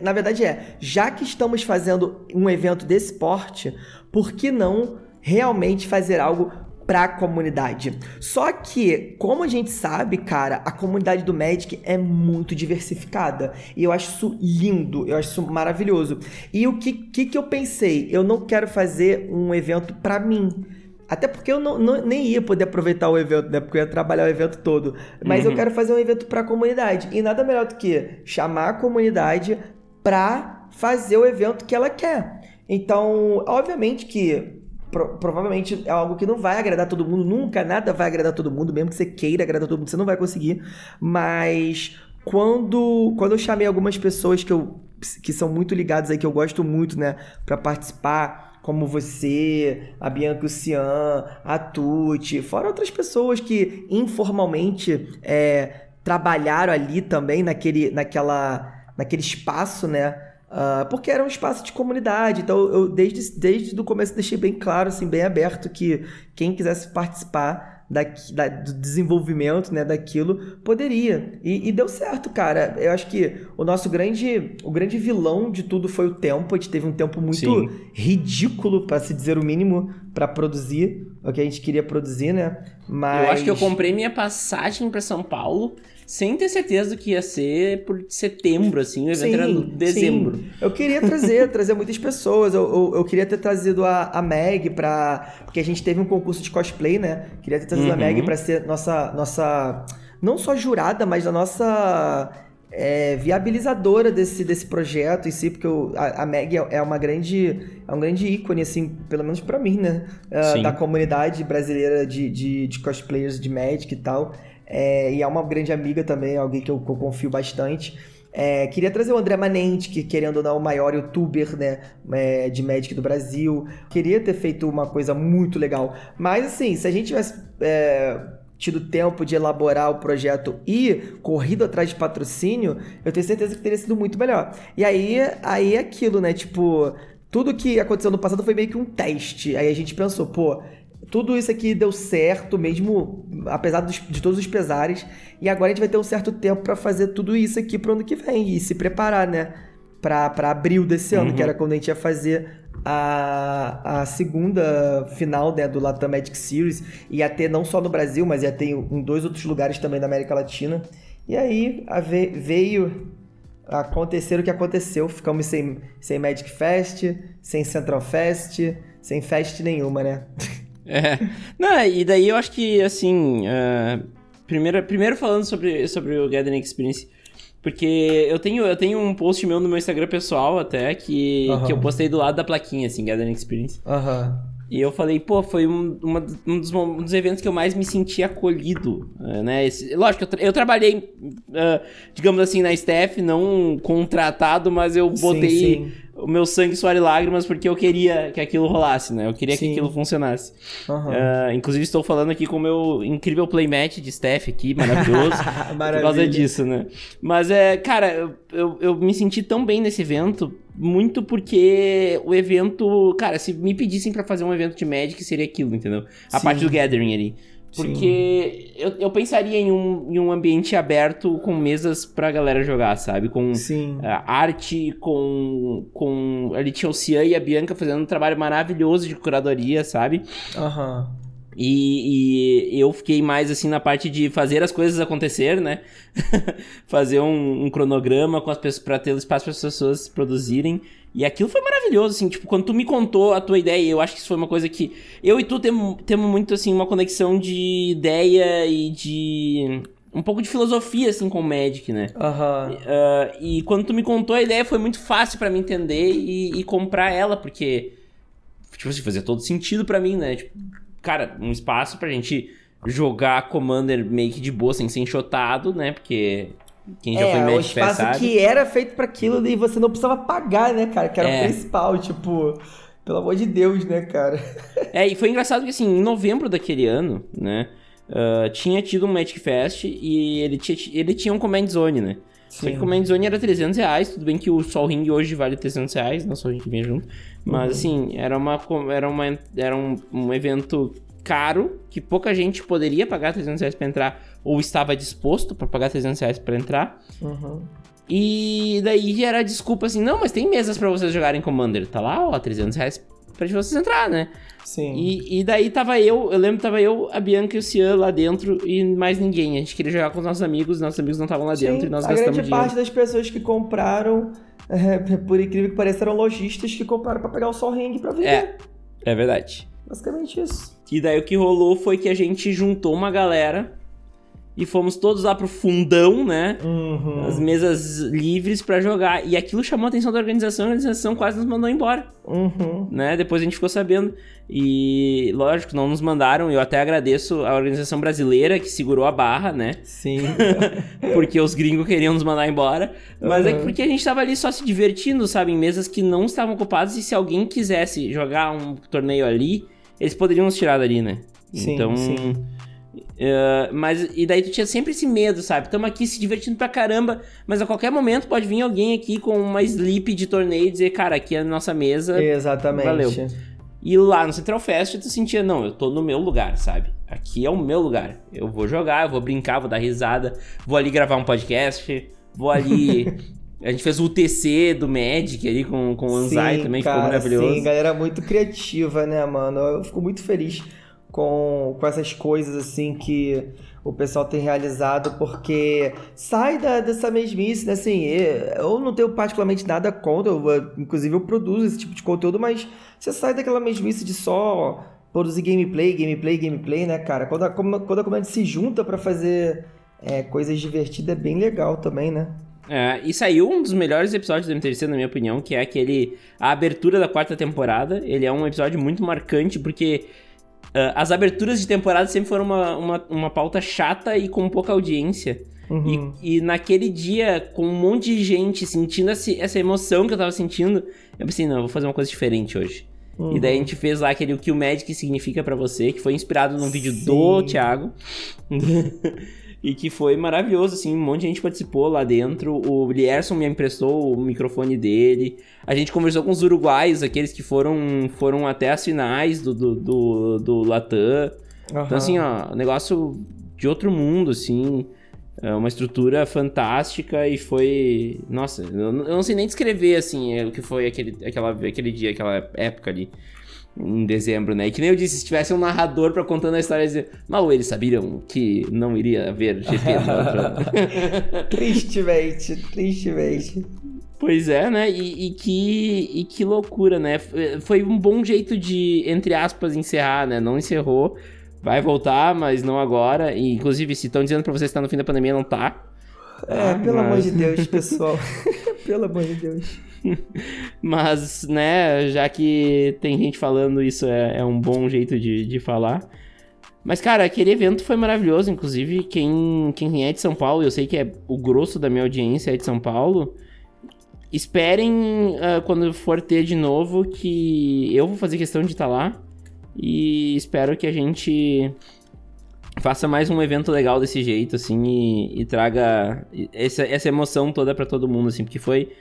Na verdade, é, já que estamos fazendo um evento desse porte, por que não realmente fazer algo para a comunidade. Só que, como a gente sabe, cara, a comunidade do Magic é muito diversificada. E eu acho isso lindo, eu acho isso maravilhoso. E o que, que, que eu pensei? Eu não quero fazer um evento para mim. Até porque eu não, não, nem ia poder aproveitar o evento, né? Porque eu ia trabalhar o evento todo. Mas uhum. eu quero fazer um evento para a comunidade. E nada melhor do que chamar a comunidade para fazer o evento que ela quer. Então, obviamente que pro, provavelmente é algo que não vai agradar todo mundo, nunca nada vai agradar todo mundo, mesmo que você queira agradar todo mundo, você não vai conseguir. Mas quando, quando eu chamei algumas pessoas que, eu, que são muito ligadas aí, que eu gosto muito, né, para participar, como você, a Bianca Cian, a Tuti, fora outras pessoas que informalmente é, trabalharam ali também naquele, naquela, naquele espaço, né? Uh, porque era um espaço de comunidade, então eu desde, desde o começo deixei bem claro, assim, bem aberto que quem quisesse participar daqui, da, do desenvolvimento né, daquilo poderia. E, e, deu certo, cara. Eu acho que o nosso grande, o grande vilão de tudo foi o tempo. A gente teve um tempo muito Sim. ridículo, para se dizer o mínimo, para produzir o que a gente queria produzir, né? Mas... Eu acho que eu comprei minha passagem para São Paulo sem ter certeza do que ia ser por setembro, assim, o evento sim, era no dezembro. Sim. Eu queria trazer, trazer muitas pessoas. Eu, eu, eu, queria ter trazido a, a Meg pra. Porque a gente teve um concurso de cosplay, né? Queria ter trazido uhum. a Meg pra ser nossa. nossa não só jurada, mas a nossa. É, viabilizadora desse, desse projeto em si, porque eu, a, a Meg é, é uma grande é um grande ícone, assim, pelo menos para mim, né? Uh, da comunidade brasileira de, de, de cosplayers de Magic e tal. É, e é uma grande amiga também, alguém que eu, que eu confio bastante. É, queria trazer o André Manente, que querendo ou não, é o maior youtuber né, é, de Magic do Brasil. Queria ter feito uma coisa muito legal. Mas assim, se a gente tivesse é, tido tempo de elaborar o projeto e corrido atrás de patrocínio, eu tenho certeza que teria sido muito melhor. E aí, aí é aquilo, né? Tipo, tudo que aconteceu no passado foi meio que um teste. Aí a gente pensou, pô, tudo isso aqui deu certo, mesmo apesar dos, de todos os pesares. E agora a gente vai ter um certo tempo para fazer tudo isso aqui pro ano que vem e se preparar, né? Pra, pra abril desse ano, uhum. que era quando a gente ia fazer a, a segunda final né, do Latam Magic Series. Ia ter não só no Brasil, mas ia ter em dois outros lugares também da América Latina. E aí a, veio acontecer o que aconteceu. Ficamos sem, sem Magic Fest, sem Central Fest, sem fest nenhuma, né? É. Não, e daí eu acho que, assim. Uh, primeiro, primeiro falando sobre, sobre o Gathering Experience, porque eu tenho, eu tenho um post meu no meu Instagram pessoal até, que, Aham. que eu postei do lado da plaquinha, assim, Gathering Experience. Aham. E eu falei, pô, foi um, uma- um, dos, um dos eventos que eu mais me senti acolhido, eh, né? Esse- lógico, eu, tra- eu trabalhei, ah, digamos assim, na staff, não contratado, mas eu Sim, botei sim. O meu sangue, suor e lágrimas porque eu queria que aquilo rolasse, né? Eu queria Sim. que aquilo funcionasse. Aham. Ah, inclusive, estou falando aqui com o meu incrível playmatch de staff aqui, maravilhoso. Por causa disso, né? Mas é, cara, eu, eu, eu me senti tão bem nesse evento, muito porque o evento, cara, se me pedissem pra fazer um evento de Magic, seria aquilo, entendeu? A Sim. parte do Gathering ali. Porque eu, eu pensaria em um, em um ambiente aberto com mesas pra galera jogar, sabe? Com Sim. é, arte, com, com. Ali tinha o Cian e a Bianca fazendo um trabalho maravilhoso de curadoria, sabe? Aham. E, e eu fiquei mais assim na parte de fazer as coisas acontecer, né? fazer um, um cronograma com as pessoas para ter espaço para as pessoas produzirem. E aquilo foi maravilhoso, assim, tipo, quando tu me contou a tua ideia, eu acho que isso foi uma coisa que eu e tu temos, temos muito assim uma conexão de ideia e de um pouco de filosofia assim com o Magic, né? Aham. Ah, e quando tu me contou a ideia, foi muito fácil pra mim entender e, e comprar ela, porque, tipo assim, fazia todo sentido pra mim, né? Tipo, cara, um espaço pra gente jogar Commander meio que de boa, sem ser enxotado, né? Porque quem já foi É, o Magic Fair espaço sabe. que era feito pra aquilo e você não precisava pagar, né, cara? Que era É. o principal, tipo... Pelo amor de Deus, né, cara? É, e foi engraçado que, assim, em novembro daquele ano, né? ah, tinha tido um Magic Fest e ele tinha, ele tinha um Command Zone, né? Só que o Command Zone era 300 reais, tudo bem que o Sol Ring hoje vale 300 reais, não Sol Ring vem junto. Mas assim, era, uma, era, uma, era um, um evento caro, que pouca gente poderia pagar 300 reais pra entrar, ou estava disposto pra pagar 300 reais pra entrar. Uhum. E daí era a desculpa assim, não, mas tem mesas pra vocês jogarem Commander. Tá lá, ó, 300 reais pra vocês entrar, né? Sim. E, e daí tava eu, eu lembro que tava eu, a Bianca e o Cian lá dentro e mais ninguém. A gente queria jogar com os nossos amigos, nossos amigos não estavam lá Sim, dentro e nós a gastamos grande dinheiro. parte das pessoas que compraram, é, por incrível que pareça, eram lojistas que compraram pra pegar o Sol Ring pra vender. É, é verdade. Basicamente isso. E daí o que rolou foi que a gente juntou uma galera e fomos todos lá pro fundão, né? Uhum. As mesas livres pra jogar. E aquilo chamou a atenção da organização, a organização quase nos mandou embora, Uhum. né? Depois a gente ficou sabendo. E lógico, não nos mandaram. Eu até agradeço a organização brasileira que segurou a barra, né? Sim. porque os gringos queriam nos mandar embora. Mas é que Uhum. porque a gente tava ali só se divertindo, sabe? Em mesas que não estavam ocupadas. E se alguém quisesse jogar um torneio ali, eles poderiam nos tirar dali, né? Sim, então. sim. Eh, mas e daí tu tinha sempre esse medo, sabe? Tamo aqui se divertindo pra caramba, mas a qualquer momento pode vir alguém aqui com uma slip de torneio e dizer, cara, aqui é a nossa mesa. Exatamente. Valeu. E lá no Central Fest tu sentia, não, eu tô no meu lugar, sabe? Aqui é o meu lugar. Eu vou jogar, eu vou brincar, vou dar risada, vou ali gravar um podcast, vou ali. A gente fez o UTC do Magic ali com, com o Anzai Sim, também, cara, ficou maravilhoso. Sim, galera muito criativa, né, mano? Eu fico muito feliz com, com essas coisas, assim, que o pessoal tem realizado, porque sai da, dessa mesmice, né? Assim, eu não tenho particularmente nada contra, eu, inclusive eu produzo esse tipo de conteúdo, mas você sai daquela mesmice de só produzir gameplay, gameplay, gameplay, né, cara? Quando a, quando a comunidade se junta pra fazer é, coisas divertidas, é bem legal também, né? É, e saiu um dos melhores episódios do MTC, na minha opinião, que é aquele. A abertura da quarta temporada. Ele é um episódio muito marcante, porque as aberturas de temporada sempre foram uma, uma, uma pauta chata e com pouca audiência. Uhum. E, e naquele dia, com um monte de gente sentindo essa, essa emoção que eu tava sentindo, eu pensei, não, eu vou fazer uma coisa diferente hoje. Uhum. E daí a gente fez lá aquele O que o Magic significa pra você, que foi inspirado num vídeo Sim. do Thiago. e que foi maravilhoso, assim, um monte de gente participou lá dentro. O Lierson me emprestou o microfone dele. A gente conversou com os uruguaios, aqueles que foram, foram até as finais do, do, do, do Latam. Então, assim, ó, negócio de outro mundo, assim. É uma estrutura fantástica e foi. Nossa, eu não eu não sei nem descrever, assim, é, o que foi aquele, aquela, aquele dia, aquela época ali. Em dezembro, né? E que nem eu disse, se tivesse um narrador pra contando a história, dizer, mal eles sabiam que não iria haver GP no outro ano." Tristemente, tristemente. Pois é, né? E, e que, e que loucura, né? Foi um bom jeito de, entre aspas, encerrar, né? Não encerrou, vai voltar, mas não agora. E, inclusive, se estão dizendo pra você que tá no fim da pandemia, não tá. É, ah, pelo mas... amor de Deus, pessoal. pelo amor de Deus. mas, né, já que tem gente falando isso, é, é um bom jeito de, de falar. Mas, cara, aquele evento foi maravilhoso. Inclusive, quem, quem é de São Paulo, eu sei que é o grosso da minha audiência é de São Paulo. Esperem uh, quando for ter de novo que eu vou fazer questão de estar tá lá. E espero que a gente faça mais um evento legal desse jeito, assim, e, e traga essa, essa emoção toda para todo mundo, assim, porque foi.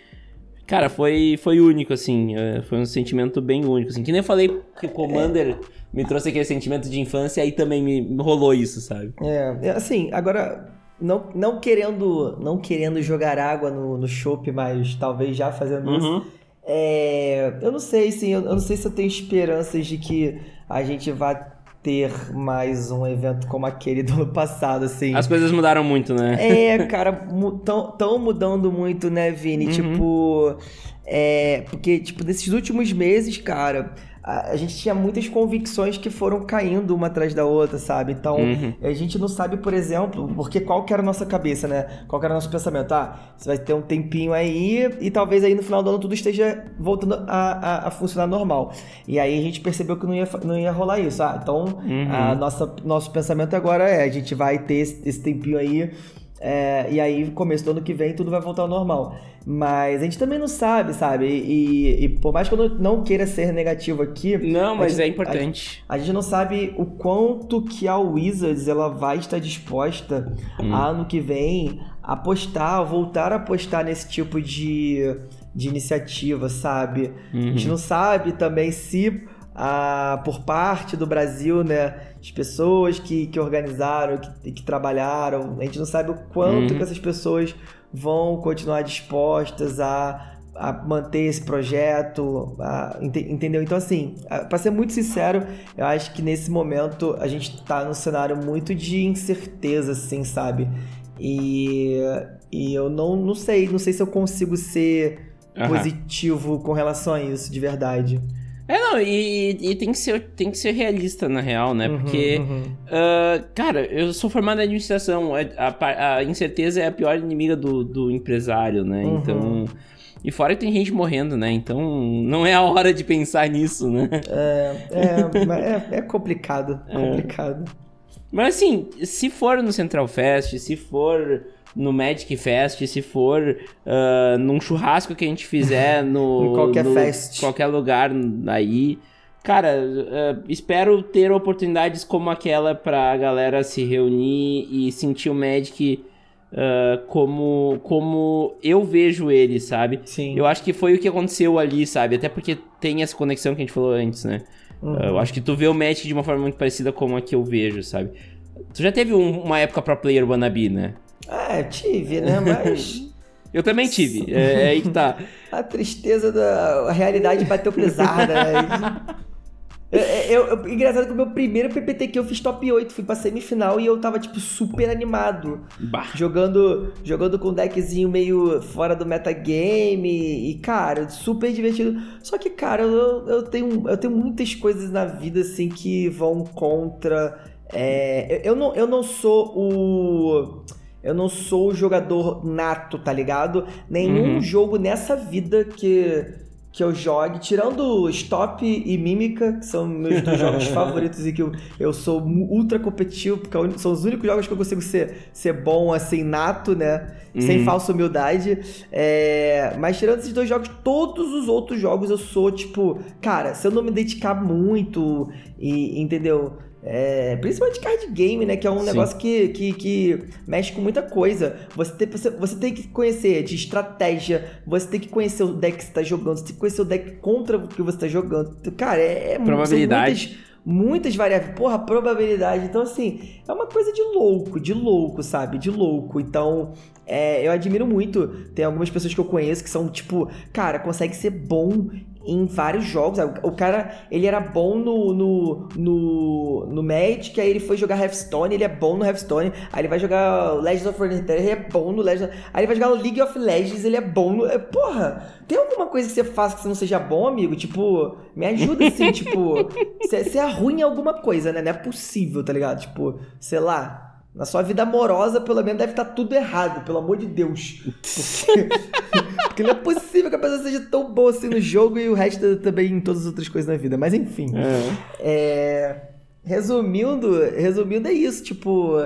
Cara, foi, foi único, assim. Uh, foi um sentimento bem único, assim. Que nem eu falei que o Commander. É me trouxe aquele sentimento de infância e aí também me rolou isso, sabe? É, é, assim, agora não, não querendo não querendo jogar água no, no chopp, mas talvez já fazendo uhum. isso. É, eu não sei, sim, eu, eu não sei se eu tenho esperanças de que a gente vá ter mais um evento como aquele do ano passado, assim. As coisas mudaram muito, né? É, cara, tão, tão mudando muito, né, Vini? Uhum. Tipo, é, porque, tipo, nesses últimos meses, cara, a, gente tinha muitas convicções que foram caindo uma atrás da outra, sabe? Então, uhum. a gente não sabe, por exemplo, porque qual que era a nossa cabeça, né? Qual que era o nosso pensamento? Ah, você vai ter um tempinho aí e talvez aí no final do ano tudo esteja voltando a, a, a funcionar normal. E aí a gente percebeu que não ia, não ia rolar isso. Ah, então, uhum. a nossa, nosso pensamento agora é, a gente vai ter esse, esse tempinho aí é, e aí, começo do ano que vem, tudo vai voltar ao normal. Mas a gente também não sabe, sabe? E, e por mais que eu não queira ser negativo aqui. Não, mas gente, é importante. A, a, gente não sabe o quanto que a Wizards ela vai estar disposta hum. ano que vem apostar, voltar a apostar nesse tipo de, de iniciativa, sabe? Uhum. A gente uhum. não sabe também se a, por parte do Brasil, né? As pessoas que, que organizaram, que, que trabalharam, a gente não sabe o quanto uhum. que essas pessoas vão continuar dispostas a, a manter esse projeto, a, entendeu? Então, assim, para ser muito sincero, eu acho que nesse momento a gente está num cenário muito de incerteza, assim, sabe? E, e eu não, não sei, não sei se eu consigo ser uhum. positivo com relação a isso, de verdade. É, não, e, e, tem, que ser, tem que ser realista, na real, né? Uhum, Porque, uhum. Uh, cara, eu sou formado em administração, é, a, a, incerteza é a pior inimiga do, do empresário, né? Uhum. Então. E fora que tem gente morrendo, né? Então não é a hora de pensar nisso, né? É, é, é, é complicado, é. complicado. Mas assim, se for no Central Fest, se for no Magic Fest, se for uh, num churrasco que a gente fizer no. qualquer no, fest. Qualquer lugar aí. Cara, uh, espero ter oportunidades como aquela pra galera se reunir e sentir o Magic uh, como, como eu vejo ele, sabe? Sim. Eu acho que foi o que aconteceu ali, sabe? Até porque tem essa conexão que a gente falou antes, né? Uhum. Uh, eu acho que tu vê o Magic de uma forma muito parecida como a que eu vejo, sabe? Tu já teve um, uma época pro player wannabe, né? É, tive, né? Mas. Eu também tive. É, é, aí que tá. A tristeza da a realidade bateu pesada, né? Eu, eu, eu, engraçado que o meu primeiro PPT que eu fiz top 8, fui pra semifinal e eu tava, tipo, super animado. Bah. Jogando, jogando com um deckzinho meio fora do metagame. E, cara, super divertido. Só que, cara, eu, eu, tenho, eu tenho muitas coisas na vida, assim, que vão contra. É, eu, não, eu não sou o eu não sou jogador nato, tá ligado? Nenhum uhum. jogo nessa vida que, que eu jogue, tirando Stop e Mímica, que são meus dois jogos favoritos e que eu, eu sou ultra competitivo, porque é são os únicos jogos que eu consigo ser, ser bom, assim, nato, né? Uhum. Sem falsa humildade. É... Mas tirando esses dois jogos, todos os outros jogos eu sou, tipo, cara, se eu não me dedicar muito e, entendeu? É, principalmente card game, né? Que é um Sim. negócio que, que, que, mexe com muita coisa. Você tem, você, você tem que conhecer de estratégia, você tem que conhecer o deck que você tá jogando, você tem que conhecer o deck contra o que você tá jogando. Cara, é, é Probabilidade. muitas, muitas variáveis. Porra, probabilidade. Então, assim, é uma coisa de louco, de louco, sabe? De louco. Então, é, eu admiro muito. Tem algumas pessoas que eu conheço que são, tipo, cara, consegue ser bom em vários jogos. O cara, ele era bom no, no, no, no Magic, aí ele foi jogar Hearthstone, ele é bom no Hearthstone. Aí ele vai jogar Legends of Runeterra, ele é bom no Legends. Aí ele vai jogar League of Legends, ele é bom no... É, porra, tem alguma coisa que você faça que você não seja bom, amigo? Tipo, me ajuda assim, tipo... Você é ruim em alguma coisa, né? Não é possível, tá ligado? Tipo, sei lá... Na sua vida amorosa, pelo menos, deve estar tudo errado, pelo amor de Deus. Porque, porque não é possível que a pessoa seja tão boa assim no jogo e o resto também em todas as outras coisas na vida. Mas enfim. É. É, resumindo, resumindo, é isso. Tipo,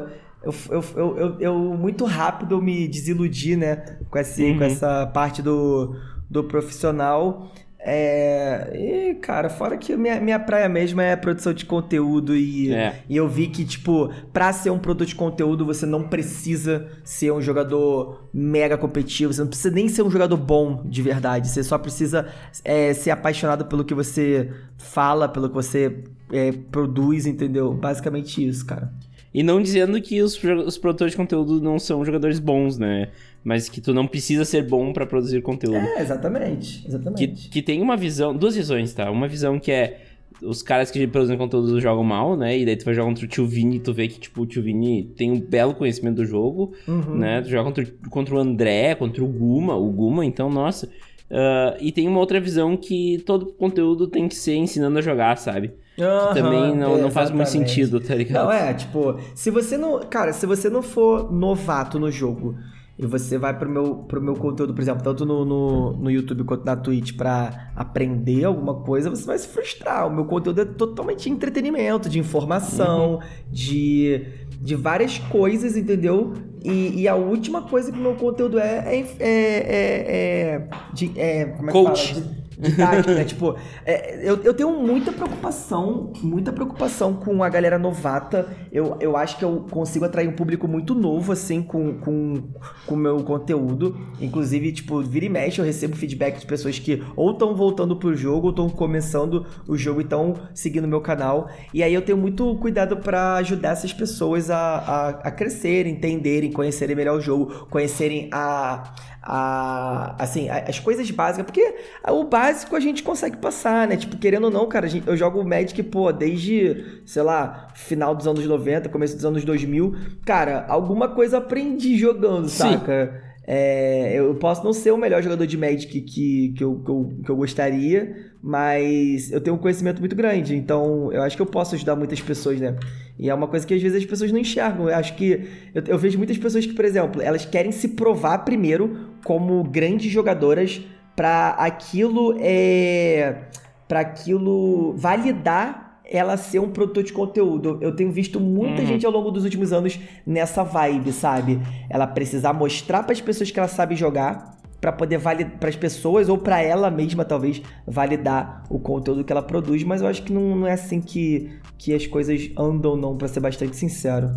eu, eu, eu, eu, muito rápido me desiludi, né? Com, esse, uhum. com essa parte do, do profissional. É. E, cara, fora que minha, minha praia mesmo é produção de conteúdo e, é. e eu vi que, tipo, pra ser um produto de conteúdo você não precisa ser um jogador mega competitivo, você não precisa nem ser um jogador bom de verdade, você só precisa é, ser apaixonado pelo que você fala, pelo que você é, produz, entendeu? Basicamente isso, cara. E não dizendo que os, os produtores de conteúdo não são jogadores bons, né? Mas que tu não precisa ser bom para produzir conteúdo. É, exatamente. Exatamente. Que, que tem uma visão, duas visões, tá? Uma visão que é os caras que produzem conteúdo jogam mal, né? E daí tu vai jogar contra o Tio Vini e tu vê que, tipo, o Tio Vini tem um belo conhecimento do jogo, uhum. né? Tu joga contra, contra o André, contra o Guma, o Guma, então, nossa. Uh, e tem uma outra visão que todo conteúdo tem que ser ensinando a jogar, sabe? Uhum, também não, não faz muito sentido, tá ligado? Não, é, tipo, se você não. Cara, se você não for novato no jogo e você vai pro meu, pro meu conteúdo, por exemplo, tanto no, no, no YouTube quanto na Twitch para aprender alguma coisa, você vai se frustrar. O meu conteúdo é totalmente entretenimento, de informação, uhum. de, de várias coisas, entendeu? E, e, a última coisa que o meu conteúdo é é, é, é, é, de, é como é Coach. Que fala? De, didática, né? Tipo, é, eu, eu tenho muita preocupação, muita preocupação com a galera novata. Eu, eu acho que eu consigo atrair um público muito novo, assim, com o com, com meu conteúdo. Inclusive, tipo, vira e mexe, eu recebo feedback de pessoas que ou estão voltando pro jogo, ou estão começando o jogo e estão seguindo meu canal. E aí eu tenho muito cuidado para ajudar essas pessoas a, a, a crescerem, entenderem, conhecerem melhor o jogo, conhecerem a a, assim, as coisas básicas, porque o básico a gente consegue passar, né? Tipo, querendo ou não, cara, gente, eu jogo Magic, pô, desde, sei lá, final dos anos 90, começo dos anos 2000. Cara, alguma coisa aprendi jogando, Sim. saca? É, eu posso não ser o melhor jogador de Magic que, que, eu, que, eu, que eu gostaria, mas eu tenho um conhecimento muito grande, então eu acho que eu posso ajudar muitas pessoas, né? E é uma coisa que às vezes as pessoas não enxergam. Eu acho que eu, eu vejo muitas pessoas que, por exemplo, elas querem se provar primeiro como grandes jogadoras para aquilo é para aquilo validar ela ser um produtor de conteúdo. Eu tenho visto muita uhum. gente ao longo dos últimos anos nessa vibe, sabe? Ela precisar mostrar para as pessoas que ela sabe jogar para poder validar para as pessoas ou para ela mesma talvez validar o conteúdo que ela produz, mas eu acho que não, não é assim que, que as coisas andam não, para ser bastante sincero.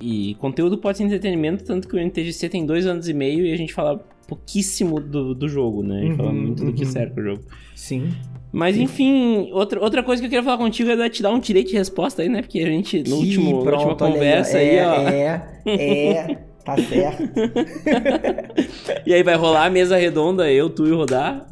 E conteúdo pode ser entretenimento, tanto que o NTGC tem dois anos e meio e a gente fala pouquíssimo do, do jogo, né? A gente uhum, fala muito uhum. do que uhum. cerca o jogo. Sim. Mas enfim, outra, outra coisa que eu queria falar contigo é te dar um direito de resposta aí, né? Porque a gente, no que último, pronto, última conversa aí, é, ó. É, é, tá certo. e aí vai rolar a mesa redonda, eu, tu e rodar.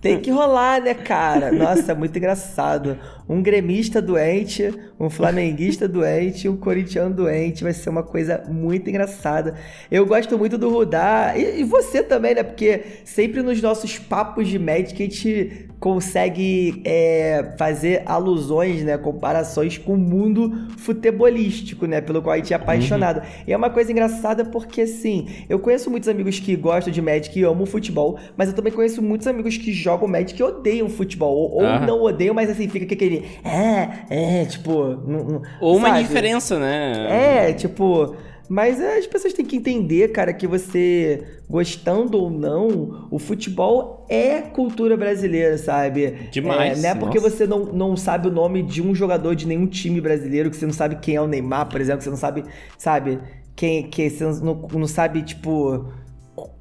Tem que rolar, né, cara? Nossa, é muito engraçado. Um gremista doente, um flamenguista doente, um corintiano doente. Vai ser uma coisa muito engraçada. Eu gosto muito do Rudá. E, e você também, né? Porque sempre nos nossos papos de Magic a gente consegue é, fazer alusões, né, comparações com o mundo futebolístico, né, pelo qual a gente é apaixonado. Uhum. E é uma coisa engraçada porque, assim, eu conheço muitos amigos que gostam de Magic e amam futebol, mas eu também conheço muitos amigos que jogam Magic e odeiam futebol, ou, ou não odeiam, mas assim, fica aquele, é, é, tipo... Não, não, ou sabe? uma diferença, né? É, tipo... Mas as pessoas têm que entender, cara, que você, gostando ou não, o futebol é cultura brasileira, sabe? Demais. É, não é porque nossa. você não, não sabe o nome de um jogador de nenhum time brasileiro, que você não sabe quem é o Neymar, por exemplo, que você não sabe, sabe, quem, que você não, não sabe, tipo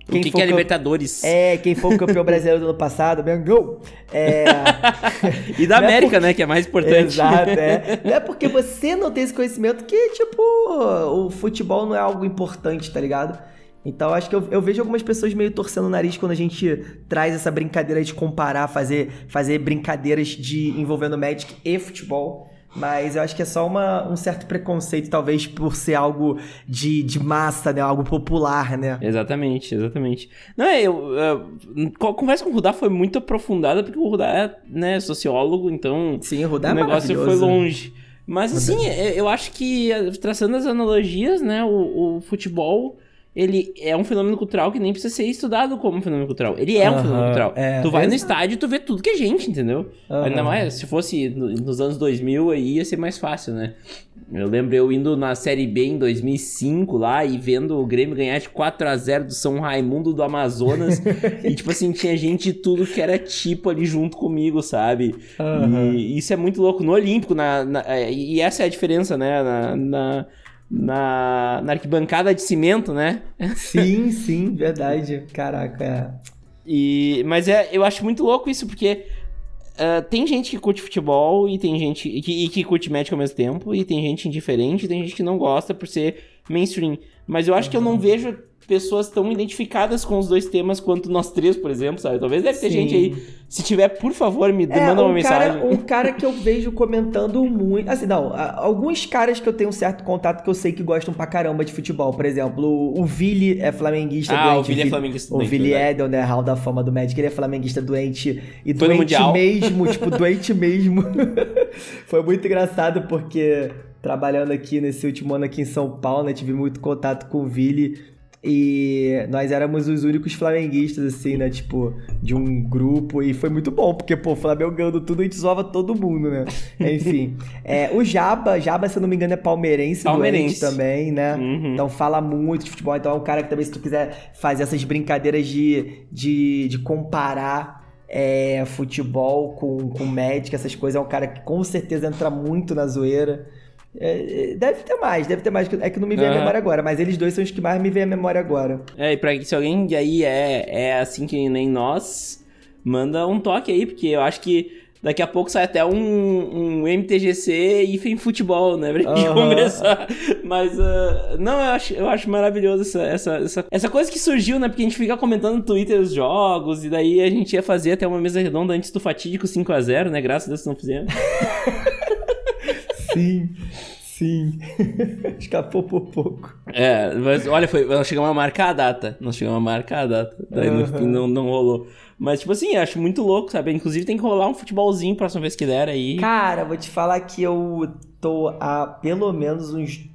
quem o que, que é Libertadores? É, quem foi o campeão brasileiro do ano passado, Mengão. É... e da América, é por... né? Que é mais importante. Exato, é. Não é porque você não tem esse conhecimento que, tipo, o futebol não é algo importante, tá ligado? Então acho que eu, eu, vejo algumas pessoas meio torcendo o nariz quando a gente traz essa brincadeira de comparar, fazer, fazer brincadeiras de envolvendo Magic e futebol. Mas eu acho que é só uma, um certo preconceito, talvez, por ser algo de, de massa, né? Algo popular, né? Exatamente, exatamente. Não, é, eu, eu, a conversa com o Rudá foi muito aprofundada, porque o Rudá é né, sociólogo, então Sim, o, Rudá o é negócio foi longe. Mas assim, é, eu acho que, traçando as analogias, né, o, o futebol ele é um fenômeno cultural que nem precisa ser estudado como um fenômeno cultural. Ele é um fenômeno cultural. É, tu vai é no estádio e tu vê tudo que é gente, entendeu? Ainda mais, se fosse nos anos 2000 aí ia ser mais fácil, né? Eu lembro eu indo na Série B em 2005 lá e vendo o Grêmio ganhar de 4 a 0 do São Raimundo do Amazonas. e, tipo assim, tinha gente de tudo que era tipo ali junto comigo, sabe? Uhum. E isso é muito louco. No Olímpico, na, na, é, e essa é a diferença, né? na, na na, na arquibancada de cimento, né? Sim, sim, verdade. Caraca. É. E, mas é, eu acho muito louco isso, porque uh, tem gente que curte futebol e tem gente que, e que curte médico ao mesmo tempo, e tem gente indiferente, e tem gente que não gosta por ser mainstream. Mas eu acho uhum. que eu não vejo pessoas tão identificadas com os dois temas quanto nós três, por exemplo, sabe? Talvez deve ter Sim. gente aí. Se tiver, por favor, me é, manda um uma cara, mensagem. Um cara que eu vejo comentando muito. Assim, não, alguns caras que eu tenho um certo contato que eu sei que gostam pra caramba de futebol. Por exemplo, o, o Vili é flamenguista ah, doente. o Vili é flamenguista doente. O Vili Edel, né? Hall da fama do Magic, ele é flamenguista doente. E Foi doente mesmo, tipo, doente mesmo. Foi muito engraçado porque trabalhando aqui nesse último ano aqui em São Paulo, né? Tive muito contato com o Vili. E nós éramos os únicos flamenguistas, assim, né? Tipo, de um grupo. E foi muito bom, porque, pô, o Flamengo ganhando tudo, a gente zoava todo mundo, né? Enfim. é, o Jaba, Jaba, se eu não me engano, é palmeirense, palmeirense. também, né? Uhum. Então fala muito de futebol. Então é um cara que também, se tu quiser fazer essas brincadeiras de, de, de comparar é, futebol com, com médica, essas coisas, é um cara que com certeza entra muito na zoeira. É, é, deve ter mais, deve ter mais. É que não me vem uhum. a memória agora, mas eles dois são os que mais me vêm a memória agora. É, e pra se alguém aí é, é assim que nem nós, manda um toque aí, porque eu acho que daqui a pouco sai até um, um MTGC e em futebol, né? Pra gente uhum. começar. Mas, uh, não, eu acho, eu acho maravilhoso essa, essa, essa, essa coisa que surgiu, né? Porque a gente fica comentando no Twitter os jogos, e daí a gente ia fazer até uma mesa redonda antes do fatídico 5x0, né? Graças a Deus não fizemos. Sim, sim. Escapou por pouco. É, mas olha, foi, nós chegamos a marcar a data. Nós chegamos a marcar a data. Daí uhum. no fim não, não rolou. Mas, tipo assim, acho muito louco, sabe? Inclusive tem que rolar um futebolzinho próxima vez que der aí. Cara, vou te falar que eu tô há pelo menos uns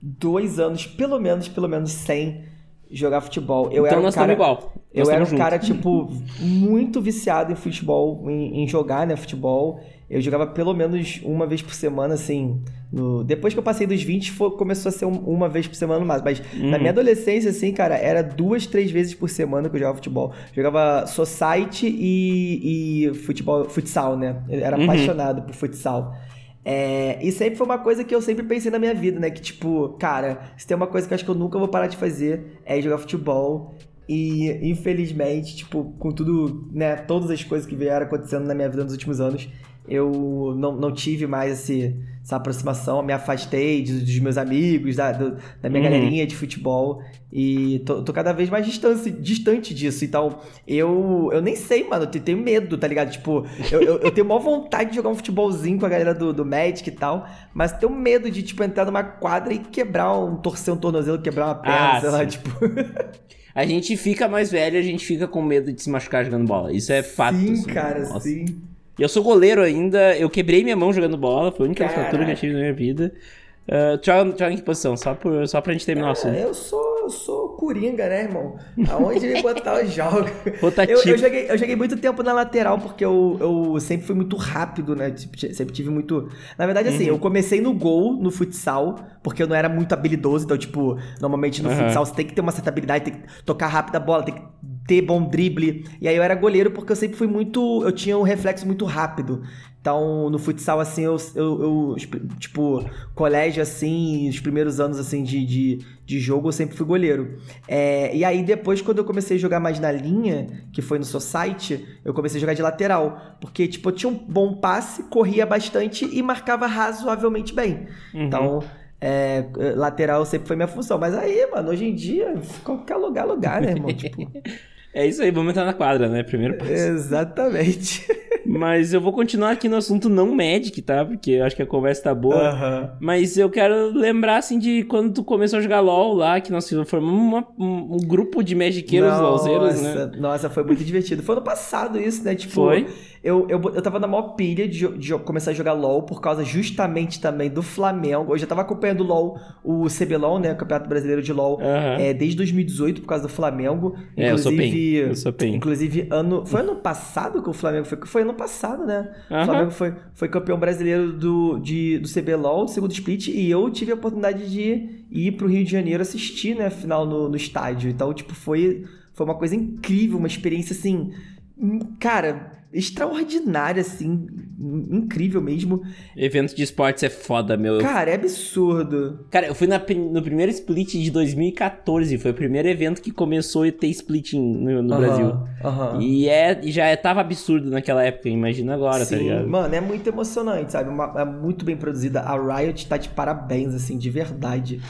dois anos, pelo menos, pelo menos, sem jogar futebol. Eu então era um nós cara, igual. Nós eu era um junto. cara, tipo, muito viciado em futebol, em, em jogar, né, futebol. Eu jogava pelo menos uma vez por semana, assim. No... Depois que eu passei dos 20, foi... começou a ser um... uma vez por semana mais. Mas uhum. na minha adolescência, assim, cara, era duas, três vezes por semana que eu jogava futebol. jogava society e, e futebol, futsal, né? Eu era uhum. apaixonado por futsal. É, e sempre foi uma coisa que eu sempre pensei na minha vida, né? Que, tipo, cara, se tem uma coisa que eu acho que eu nunca vou parar de fazer é jogar futebol. E, infelizmente, tipo, com tudo, né? Todas as coisas que vieram acontecendo na minha vida nos últimos anos, eu não, não tive mais esse, essa aproximação, me afastei dos, dos meus amigos, da, do, da minha uhum. galerinha de futebol e tô, tô, cada vez mais distante, distante disso. Então, eu, eu nem sei, mano, eu tenho medo, tá ligado? Tipo, eu, eu, eu tenho maior vontade de jogar um futebolzinho com a galera do, do Magic e tal, mas tenho medo de, tipo, entrar numa quadra e quebrar um, torcer um tornozelo, quebrar uma perna, ah, sei sim. lá, tipo... A gente fica mais velho, a gente fica com medo de se machucar jogando bola. Isso é fato. Sim, assim, cara, nossa. sim. E eu sou goleiro ainda, eu quebrei minha mão jogando bola, foi a única fratura que eu tive na minha vida. Uh, joga, em que posição? Só, por, só pra gente terminar o assunto. Eu sou, eu sou coringa, né, irmão? Aonde me botar eu jogo. Eu, eu, joguei, eu joguei muito tempo na lateral, porque eu, eu sempre fui muito rápido, né? Tipo, sempre tive muito. Na verdade, assim, uhum. eu comecei no gol, no futsal, porque eu não era muito habilidoso. Então, tipo, normalmente no uhum. futsal você tem que ter uma certa habilidade, tem que tocar rápido a bola, tem que ter bom drible. E aí eu era goleiro porque eu sempre fui muito. Eu tinha um reflexo muito rápido. Então, no futsal, assim, eu, eu, eu, tipo, colégio, assim, os primeiros anos, assim, de, de, de jogo, eu sempre fui goleiro. É, e aí, depois, quando eu comecei a jogar mais na linha, que foi no Society, eu comecei a jogar de lateral. Porque, tipo, eu tinha um bom passe, corria bastante e marcava razoavelmente bem. Uhum. Então, É, lateral sempre foi minha função. Mas aí, mano, hoje em dia, qualquer lugar, é lugar, né, irmão? tipo. É isso aí, vamos entrar na quadra, né? Primeiro passo. Exatamente. Mas eu vou continuar aqui no assunto não Magic, tá? Porque eu acho que a conversa tá boa. Uhum. Mas eu quero lembrar, assim, de quando tu começou a jogar LOL lá, que nós formamos um, um grupo de Magiceiros LOLzeiros, né? Nossa, foi muito divertido. Foi ano passado isso, né? Tipo, foi? Eu, eu, eu tava na maior pilha de, de começar a jogar LOL por causa justamente também do Flamengo. Eu já tava acompanhando o LOL, o CBLOL, né? O Campeonato Brasileiro de LOL, uhum. é, desde 2018 por causa do Flamengo. É, eu sou bem. Eu sou bem. Inclusive, ano. Foi ano passado que o Flamengo foi. Foi ano passado, né? Uhum. O Flamengo foi, foi campeão brasileiro do, de, do CBLOL, segundo split, e eu tive a oportunidade de ir pro Rio de Janeiro assistir, né? Final no, no estádio. Então, tipo, foi, foi uma coisa incrível, uma experiência assim. Hum, cara, extraordinária, assim, incrível mesmo. Evento de esportes é foda, meu. Cara, é absurdo. Cara, eu fui na, no primeiro split de 2014, foi o primeiro evento que começou a ter splitting no, no Brasil. E é, já é, tava absurdo naquela época, imagina agora, tá Sim, tá ligado? Mano, é muito emocionante, sabe? Uma, é muito bem produzida. A Riot tá de parabéns, assim, de verdade.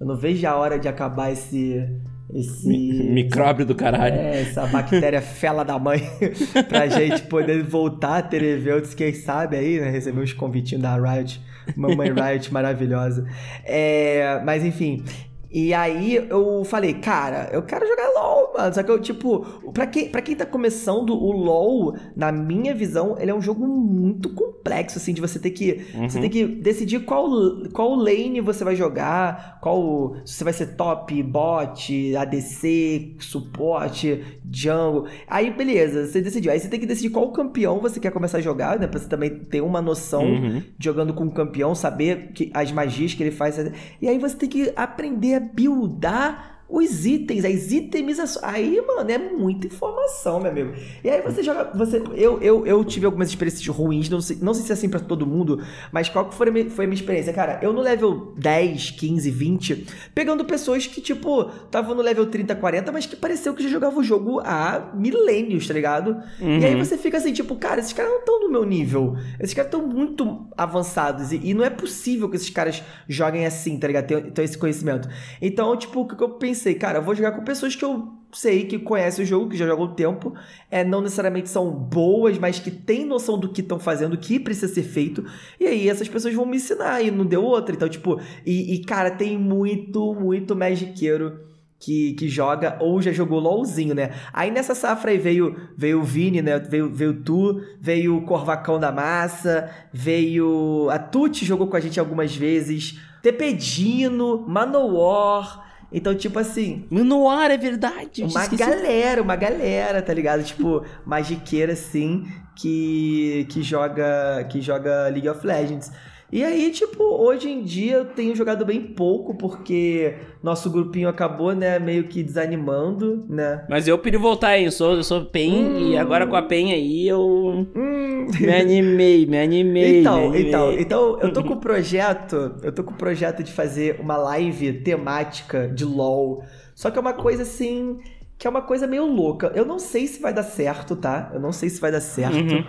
Eu não vejo a hora de acabar esse esse micróbio do caralho. É, essa bactéria fela da mãe pra gente poder voltar a ter eventos, quem sabe aí, né? Receber uns convitinhos da Riot, Mamãe Riot maravilhosa. É, mas enfim, e aí eu falei, cara, eu quero jogar LOL, mano. Só que eu, tipo, pra quem, pra quem tá começando, o LOL, na minha visão, ele é um jogo muito complexo, assim, de você ter que. Uhum. Você tem que decidir qual, qual lane você vai jogar, qual. Se você vai ser top, bot, ADC, suporte, jungle. Aí, beleza, você decidiu. Aí você tem que decidir qual campeão você quer começar a jogar, né? Pra você também ter uma noção uhum. jogando com o campeão, saber que, as magias que ele faz. E aí você tem que aprender buildar os itens, as itemizações. Aí, mano, é muita informação, meu amigo. E aí você joga. Você, eu, eu, eu tive algumas experiências ruins, não sei, não sei se é assim pra todo mundo, mas qual que foi a, minha, foi a minha experiência? Cara, eu no level 10, 15, 20, pegando pessoas que, tipo, estavam no level 30, 40, mas que pareceu que já jogavam o jogo há milênios, tá ligado? Uhum. E aí uhum. você fica assim, tipo, cara, esses caras não estão no meu nível. Esses caras estão muito avançados. E, e, não é possível que esses caras joguem assim, tá ligado? Tenham, esse conhecimento. Então, tipo, o que eu pensei? Pensei, cara, vou jogar com pessoas que eu sei que conhecem o jogo, que já jogam o tempo, é, não necessariamente são boas, mas que têm noção do que estão fazendo, o que precisa ser feito, e aí essas pessoas vão me ensinar, e não deu outra. Então, tipo, e, e cara, tem muito, muito magiqueiro que, que joga ou já jogou LOLzinho, né? Aí nessa safra aí veio, veio o Vini, né? Veio, veio tu, veio o Corvacão da Massa, veio. A Tuti jogou com a gente algumas vezes, Tepedino, Manowar. Então, tipo assim. Manoar, é verdade. Uma galera, uma galera, tá ligado? Tipo, magiqueira, assim, que, que, joga, que joga League of Legends. E aí, tipo, hoje em dia eu tenho jogado bem pouco, porque nosso grupinho acabou, né, meio que desanimando, né? Mas eu pedi voltar, hein? Eu sou, eu sou PEN hum. e agora com a PEN aí eu hum. me animei, me animei. Então, me animei. então, então, eu tô com o projeto, eu tô com o projeto de fazer uma live temática de LoL. Só que é uma coisa assim, que é uma coisa meio louca. Eu não sei se vai dar certo, tá? Eu não sei se vai dar certo. Uhum.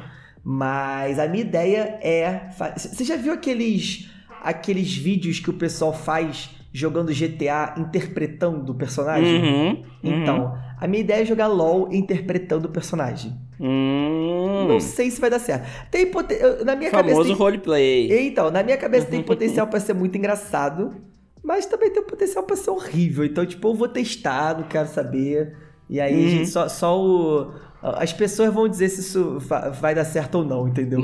Mas a minha ideia é. Você já viu aqueles, aqueles vídeos que o pessoal faz jogando GTA interpretando o personagem? Uhum, uhum. Então, a minha ideia é jogar LOL interpretando o personagem. Hum. Não sei se vai dar certo. Tem. Na minha Famoso cabeça. Tem... roleplay. Então, na minha cabeça tem potencial para ser muito engraçado, mas também tem potencial para ser horrível. Então, tipo, eu vou testar, não quero saber. E aí, uhum. gente, só, só o as pessoas vão dizer se isso vai dar certo ou não, entendeu?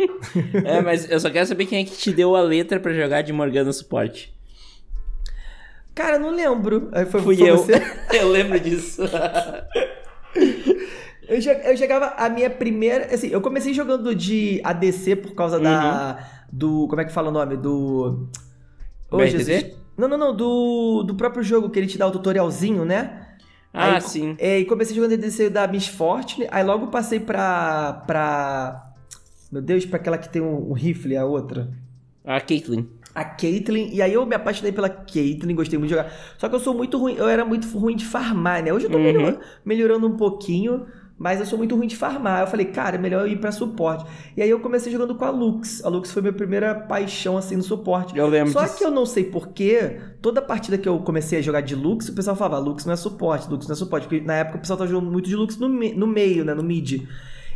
é, mas eu só quero saber quem é que te deu a letra para jogar de Morgana suporte. Cara, não lembro. Foi, Fui foi eu. Você? eu lembro disso. eu, eu jogava a minha primeira. Assim, eu comecei jogando de ADC por causa uhum. da. Do. Como é que fala o nome? Do. Oh, Não, não, não. Do, do próprio jogo que ele te dá o tutorialzinho, né? Ah, aí, sim. É, e comecei jogando DDC da Miss Fortune, aí logo passei pra. pra. Meu Deus, pra aquela que tem um, um rifle, a outra. A Caitlyn. A Caitlyn, e aí eu me apaixonei pela Caitlyn, gostei muito de jogar. Só que eu sou muito ruim, eu era muito ruim de farmar, né? Hoje eu tô uhum. melhorando, melhorando um pouquinho, mas eu sou muito ruim de farmar. Eu falei, cara, é melhor eu ir pra suporte. E aí eu comecei jogando com a Lux. A Lux foi minha primeira paixão, assim, no suporte. Eu lembro Só disso. que eu não sei porquê, toda partida que eu comecei a jogar de Lux, o pessoal falava, Lux não é suporte, Lux não é suporte. Porque na época o pessoal tava jogando muito de Lux no, me- no meio, né, no mid.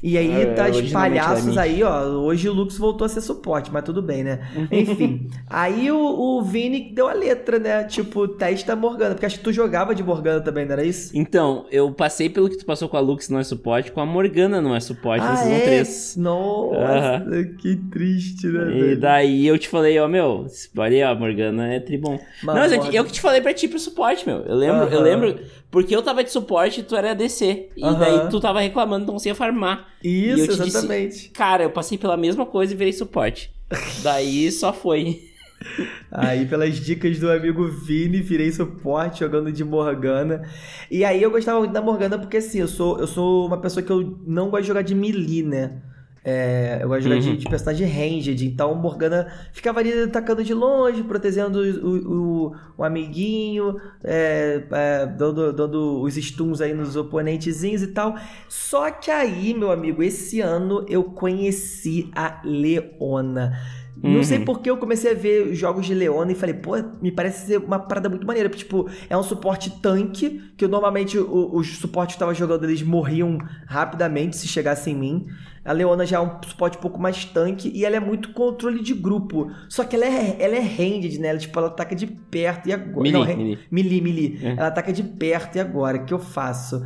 E aí, É, tá os palhaços aí, ó. Hoje o Lux voltou a ser suporte, mas tudo bem, né? Enfim. aí o, o Vini deu a letra, né? Tipo, testa a Morgana. Porque acho que tu jogava de Morgana também, não era isso? Então, eu passei pelo que tu passou com a Lux não é suporte, com a Morgana não é suporte na Season 3. Ah, Nossa, que triste, né? E velho? daí eu te falei, ó, meu, olha, a Morgana é tribom. Mano, não, mas eu, eu que te falei pra ti pro suporte, meu. Eu lembro, eu lembro, porque eu tava de suporte e tu era DC. E daí tu tava reclamando, então você ia farmar. Isso, te disse- exatamente. Cara, eu passei pela mesma coisa e virei suporte. daí só foi. Aí, pelas dicas do amigo Vini, virei suporte jogando de Morgana. E aí eu gostava muito da Morgana porque assim, eu sou, eu sou uma pessoa que eu não gosto de jogar de melee, né? É, eu gosto de jogar de, Uhum. de personagem ranged, então Morgana ficava ali atacando de longe, protegendo o, o, o amiguinho, é, é, dando, dando os stuns aí nos oponentezinhos e tal. Só que aí, meu amigo, esse ano eu conheci a Leona. Não Uhum. sei porque eu comecei a ver jogos de Leona e falei, pô, me parece ser uma parada muito maneira. Porque, tipo, é um suporte tanque, que eu, normalmente os suportes que eu tava jogando, eles morriam rapidamente se chegasse em mim. A Leona já é um suporte um pouco mais tanque e ela é muito controle de grupo. Só que ela é, ela é ranged, né? Ela, tipo, ela ataca de perto e agora. Melee, Não, melee. melee, melee. É. Ela ataca de perto e agora? O que eu faço?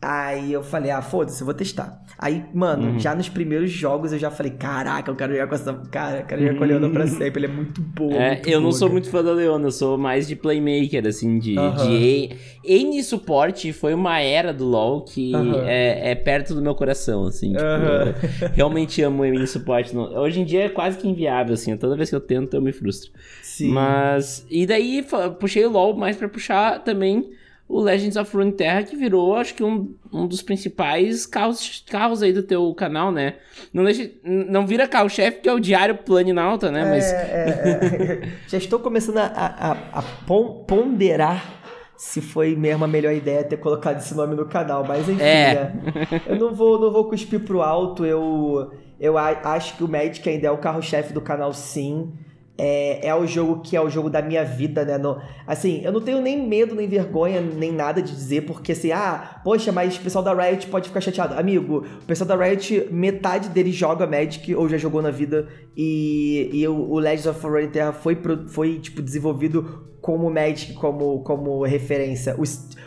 Aí eu falei, ah, foda-se, eu vou testar. Aí, mano, Uhum. já nos primeiros jogos eu já falei, caraca, eu quero jogar com essa. Cara, eu quero jogar com a Leona pra sempre. Ele é muito boa. É, muito eu não boa, sou cara. muito fã da Leona, eu sou mais de playmaker, assim, de, Aham. de N suporte foi uma era do LoL que Aham. é, é perto do meu coração, assim, tipo, realmente amo N suporte. Não- Hoje em dia é quase que inviável, assim, toda vez que eu tento eu me frustro. Sim. Mas, e daí puxei o LoL mais pra puxar também o Legends of Runeterra, que virou, acho que um, um dos principais carros, carros aí do teu canal, né? Não, deixa, não vira carro-chefe, porque é o diário Planinauta, né? Mas É, é, é. Já estou começando a, a- a pon- ponderar se foi mesmo a melhor ideia ter colocado esse nome no canal, mas enfim, É. né? Eu não vou, não vou cuspir pro alto, eu, eu acho que o Magic ainda é o carro-chefe do canal, sim. É, é o jogo que é o jogo da minha vida, né? No- assim, eu não tenho nem medo, nem vergonha, nem nada de dizer, porque assim, ah, poxa, mas o pessoal da Riot pode ficar chateado. Amigo, o pessoal da Riot, metade deles joga Magic ou já jogou na vida, e, e o, o Legends of Runeterra foi, foi, tipo, desenvolvido como Magic, como, como referência. O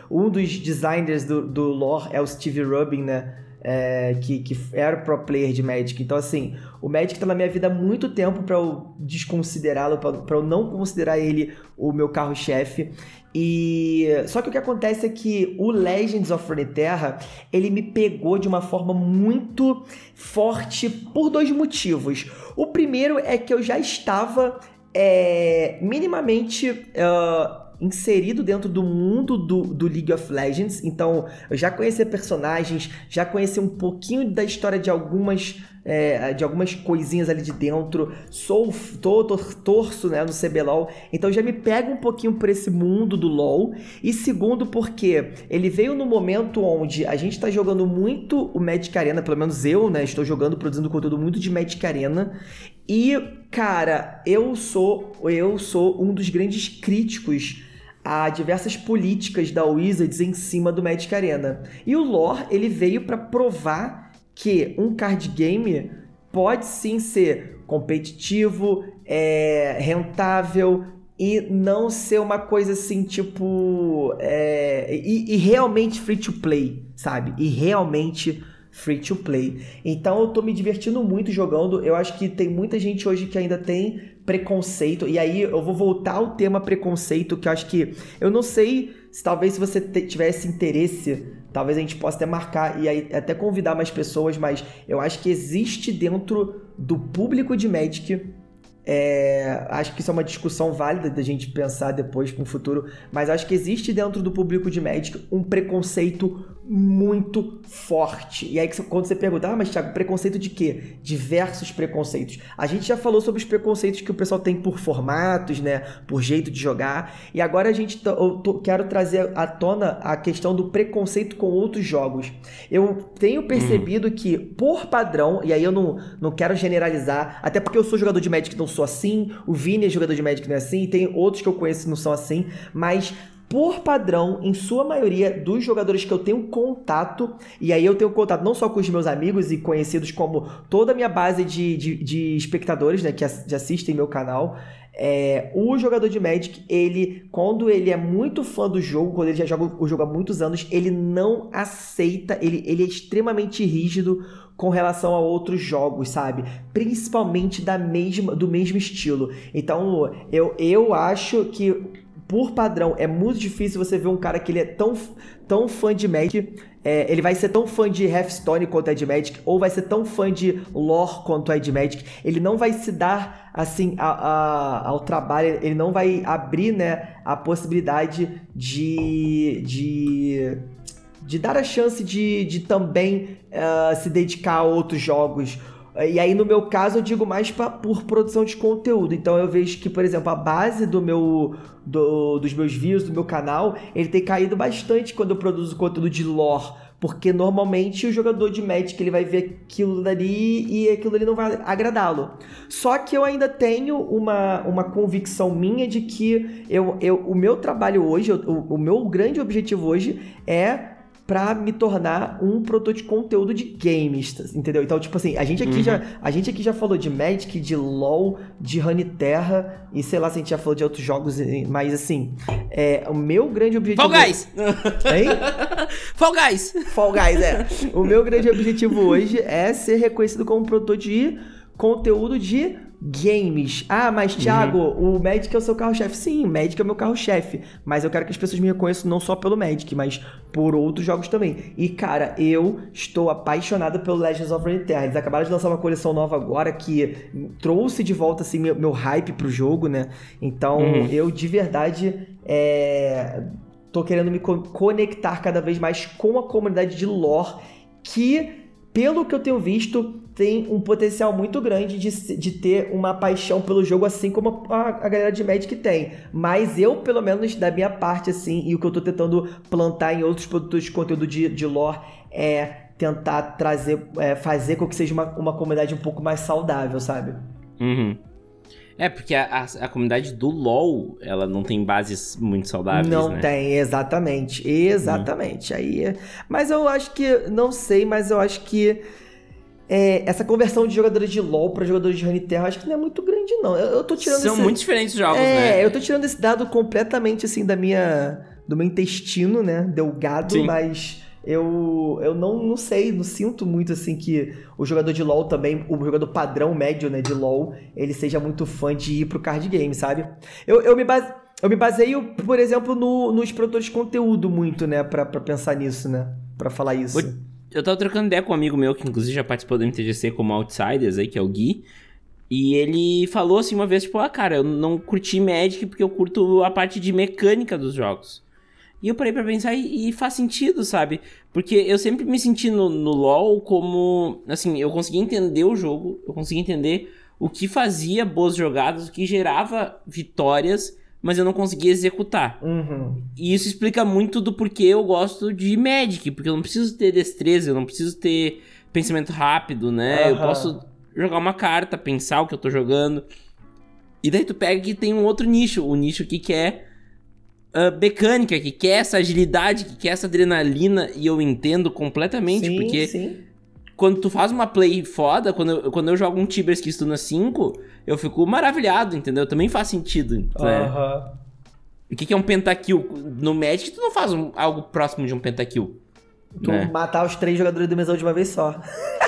um dos designers do, do lore é o Steve Rubin, né? É, que, que era pro player de Magic. Então, assim, o Magic tá na minha vida há muito tempo pra eu desconsiderá-lo, pra eu não considerar ele o meu carro-chefe. E só que o que acontece é que o Legends of Runeterra, ele me pegou de uma forma muito forte por dois motivos. O primeiro é que eu já estava é, minimamente ah, inserido dentro do mundo do, do League of Legends, então eu já conhecia personagens, já conhecia um pouquinho da história de algumas é, de algumas coisinhas ali de dentro, sou tô, tor- torço né, no CBLOL, então já me pega um pouquinho por esse mundo do LoL, e segundo porque ele veio no momento onde a gente tá jogando muito o Magic Arena, pelo menos eu, né, estou jogando, produzindo conteúdo muito de Magic Arena, e, cara, eu sou eu sou um dos grandes críticos a diversas políticas da Wizards em cima do Magic Arena. E o lore, ele veio para provar que um card game pode sim ser competitivo, é, rentável e não ser uma coisa assim, tipo. é, e, e realmente free to play, sabe? E realmente free to play. Então eu tô me divertindo muito jogando. Eu acho que tem muita gente hoje que ainda tem preconceito. E aí eu vou voltar ao tema preconceito, que eu acho que eu não sei se talvez se você tivesse interesse, talvez a gente possa até marcar e aí até convidar mais pessoas, mas eu acho que existe dentro do público de Magic é, acho que isso é uma discussão válida da gente pensar depois para o futuro, mas acho que existe dentro do público de Magic um preconceito muito forte. E aí quando você pergunta, ah, mas Thiago, preconceito de quê? Diversos preconceitos. A gente já falou sobre os preconceitos que o pessoal tem por formatos, né? Por jeito de jogar. E agora a gente eu tô, quero trazer à tona a questão do preconceito com outros jogos. Eu tenho percebido uhum. que, por padrão, e aí eu não, não quero generalizar, até porque eu sou jogador de Magic não sou assim, o Vini é jogador de Magic não é assim, e tem outros que eu conheço que não são assim, mas por padrão, em sua maioria dos jogadores que eu tenho contato, e aí eu tenho contato não só com os meus amigos e conhecidos, como toda a minha base de, de, de espectadores né, que assistem meu canal, é, o jogador de Magic, ele, quando ele é muito fã do jogo, quando ele já joga o jogo há muitos anos, ele não aceita, ele, ele é extremamente rígido com relação a outros jogos, sabe? Principalmente da mesma, do mesmo estilo. Então, eu, eu acho que por padrão, é muito difícil você ver um cara que ele é tão, tão fã de Magic, é, ele vai ser tão fã de Hearthstone quanto é de Magic, ou vai ser tão fã de lore quanto é de Magic. Ele não vai se dar, assim, a, a, ao trabalho, ele não vai abrir, né, a possibilidade de... de de dar a chance de, de também uh, se dedicar a outros jogos e aí, no meu caso, eu digo mais pra, por produção de conteúdo. Então, eu vejo que, por exemplo, a base do meu, do, dos meus views, do meu canal, ele tem caído bastante quando eu produzo conteúdo de lore. Porque normalmente o jogador de Magic ele vai ver aquilo dali e aquilo ali não vai agradá-lo. Só que eu ainda tenho uma, uma convicção minha de que eu, eu, o meu trabalho hoje, o, o meu grande objetivo hoje é para me tornar um produtor de conteúdo de games, entendeu? Então, tipo assim, a gente aqui, uhum. já, a gente aqui já falou de Magic, de LoL, de Terra e sei lá se a gente já falou de outros jogos, mas assim, é, o meu grande objetivo... Fall Guys! Hein? Fall Guys! Fall Guys, é. O meu grande objetivo hoje é ser reconhecido como produtor de conteúdo de games. Ah, mas uhum. Thiago, uhum. o Magic é o seu carro-chefe. Sim, o Magic é o meu carro-chefe. Mas eu quero que as pessoas me reconheçam não só pelo Magic, mas por outros jogos também. E, cara, eu estou apaixonado pelo Legends of Runeterra. Eles acabaram de lançar uma coleção nova agora que trouxe de volta, assim, meu, meu hype pro jogo, né? Então, uhum. eu, de verdade, é... tô querendo me conectar cada vez mais com a comunidade de lore que pelo que eu tenho visto, tem um potencial muito grande de, de ter uma paixão pelo jogo, assim como a, a galera de Magic tem. Mas eu, pelo menos da minha parte, assim, e o que eu tô tentando plantar em outros produtos de conteúdo de, de lore é tentar trazer, é, fazer com que seja uma, uma comunidade um pouco mais saudável, sabe? Uhum. É, porque a, a, a, comunidade do LoL, ela não tem bases muito saudáveis, Não né? tem, exatamente. Exatamente. Hum. Aí, mas eu acho que, não sei, mas eu acho que é, essa conversão de jogadores de LoL para jogadores de Runeterra, acho que não é muito grande, não. Eu, eu tô tirando São esse... muito diferentes os jogos, é, né? É, eu tô tirando esse dado completamente, assim, da minha... do meu intestino, né? Delgado, Sim. mas eu, eu não, não sei, não sinto muito assim que o jogador de LoL também, o jogador padrão médio né, de LoL, ele seja muito fã de ir pro card game, sabe? Eu, eu, me, base, eu me baseio, por exemplo, no, nos produtores de conteúdo muito, né, pra, pra pensar nisso, né? Pra falar isso. Eu tava trocando ideia com um amigo meu que inclusive já participou do MTGC como Outsiders aí, que é o Gui. E ele falou assim uma vez, tipo, ah, cara, eu não curti Magic porque eu curto a parte de mecânica dos jogos. E eu parei pra pensar e, e, faz sentido, sabe? Porque eu sempre me senti no, no LoL como. Assim, eu consegui entender o jogo, eu consegui entender o que fazia boas jogadas, o que gerava vitórias, mas eu não conseguia executar. Uhum. E isso explica muito do porquê eu gosto de Magic, porque eu não preciso ter destreza, eu não preciso ter pensamento rápido, né? Uhum. Eu posso jogar uma carta, pensar o que eu tô jogando. E daí tu pega que tem um outro nicho, o nicho que é uh, mecânica, que quer essa agilidade, que quer essa adrenalina, e eu entendo completamente, sim, porque sim. Quando tu faz uma play foda, quando eu, quando eu jogo um Tibers que estuna 5, eu fico maravilhado, entendeu? Também faz sentido. Né? O que, que é um pentakill? No Magic, tu não faz um, algo próximo de um pentakill. Tu né? matar os três jogadores do mesa de uma vez só.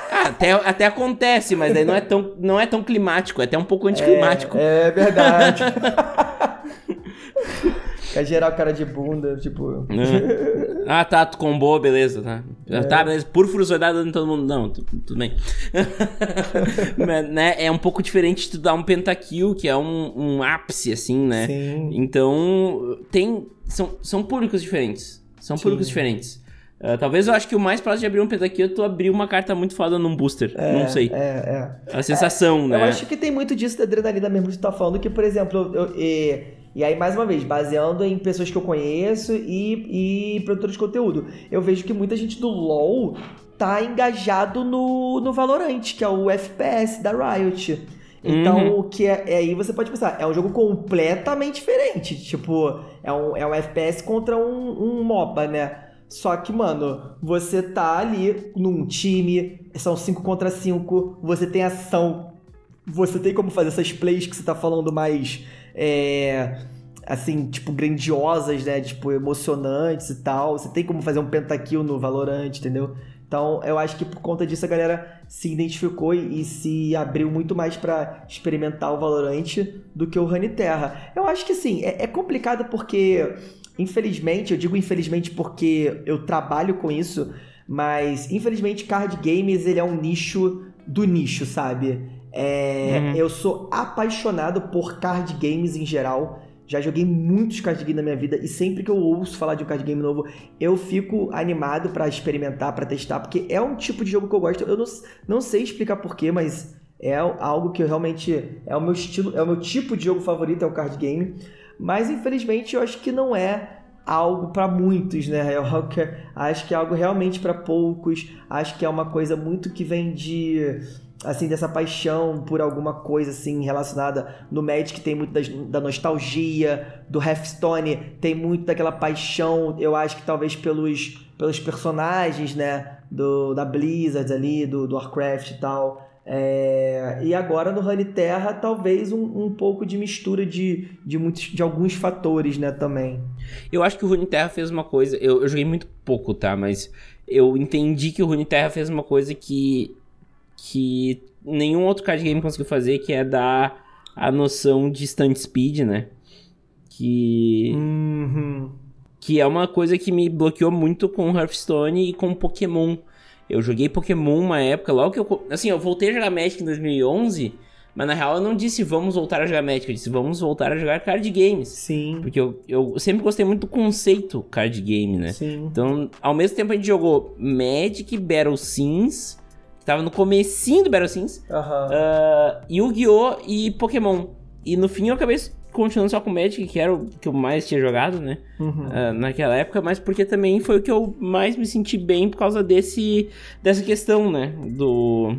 Ah, até, até acontece, mas daí não é tão, não é tão climático, é até um pouco anticlimático. É, é verdade. Quer gerar o cara de bunda, tipo. É. Ah, tá, tu combou, beleza, tá. É. Tá, beleza. Púrfuros vai dar em todo mundo. Não, tudo bem. Mas, né, é um pouco diferente de tu dar um pentakill, que é um, um ápice, assim, né? Sim. Então, tem. São, são públicos diferentes. São Sim. públicos diferentes. Uh, talvez eu acho que o mais próximo de abrir um pentakill é tu abrir uma carta muito foda num booster. É, não sei. É, é. A sensação, é, né? Eu acho que tem muito disso da adrenalina mesmo que tu tá falando, que, por exemplo, eu, eu, e, e aí, mais uma vez, baseando em pessoas que eu conheço e, e produtores de conteúdo, eu vejo que muita gente do LoL tá engajado no, no Valorant, que é o FPS da Riot. Então, uhum. o que é, é, aí você pode pensar, é um jogo completamente diferente. Tipo, é um, é um FPS contra um, um MOBA, né? Só que, mano, você tá ali num time, são 5 contra 5, você tem ação, você tem como fazer essas plays que você tá falando mais. É, assim, tipo, grandiosas, né? Tipo, emocionantes e tal. Você tem como fazer um pentakill no Valorant, entendeu? Então, eu acho que por conta disso a galera se identificou e, se abriu muito mais para experimentar o Valorant do que o Terra. Eu acho que, assim, é, é complicado porque Infelizmente, eu digo infelizmente porque eu trabalho com isso, mas infelizmente card games ele é um nicho do nicho, sabe? É, uhum. Eu sou apaixonado por card games em geral. Já joguei muitos card games na minha vida e sempre que eu ouço falar de um card game novo, eu fico animado para experimentar, para testar, porque é um tipo de jogo que eu gosto. Eu não, não sei explicar porquê, mas é algo que eu realmente é o meu estilo, é o meu tipo de jogo favorito, é o card game. Mas infelizmente eu acho que não é algo para muitos, né? Eu acho que é algo realmente para poucos. Acho que é uma coisa muito que vem de assim dessa paixão por alguma coisa assim relacionada no Magic tem muito da nostalgia do Hearthstone tem muito daquela paixão eu acho que talvez pelos pelos personagens né do da Blizzard ali do, do Warcraft e tal é, e agora no Honey Terra, talvez um, um pouco de mistura de, de, muitos, de alguns fatores, né, também. Eu acho que o Rune Terra fez uma coisa. Eu, eu joguei muito pouco, tá? Mas eu entendi que o Rune Terra fez uma coisa que. Que nenhum outro card game conseguiu fazer, que é dar a noção de stand speed, né? Que. Uhum. Que é uma coisa que me bloqueou muito com Hearthstone e com Pokémon eu joguei Pokémon uma época, logo que eu. Assim, eu voltei a jogar Magic em 2011, mas na real eu não disse vamos voltar a jogar Magic, eu disse vamos voltar a jogar card games. Sim. Porque eu, eu sempre gostei muito do conceito card game, né? Sim. Então, ao mesmo tempo a gente jogou Magic, Battle Sims, que tava no comecinho do Battle Sims, uhum. uh, Yu-Gi-Oh! e Pokémon. E no fim eu acabei continuando só com Magic, que era o que eu mais tinha jogado, né? Uhum. Uh, naquela época, mas porque também foi o que eu mais me senti bem por causa desse, dessa questão, né? Do,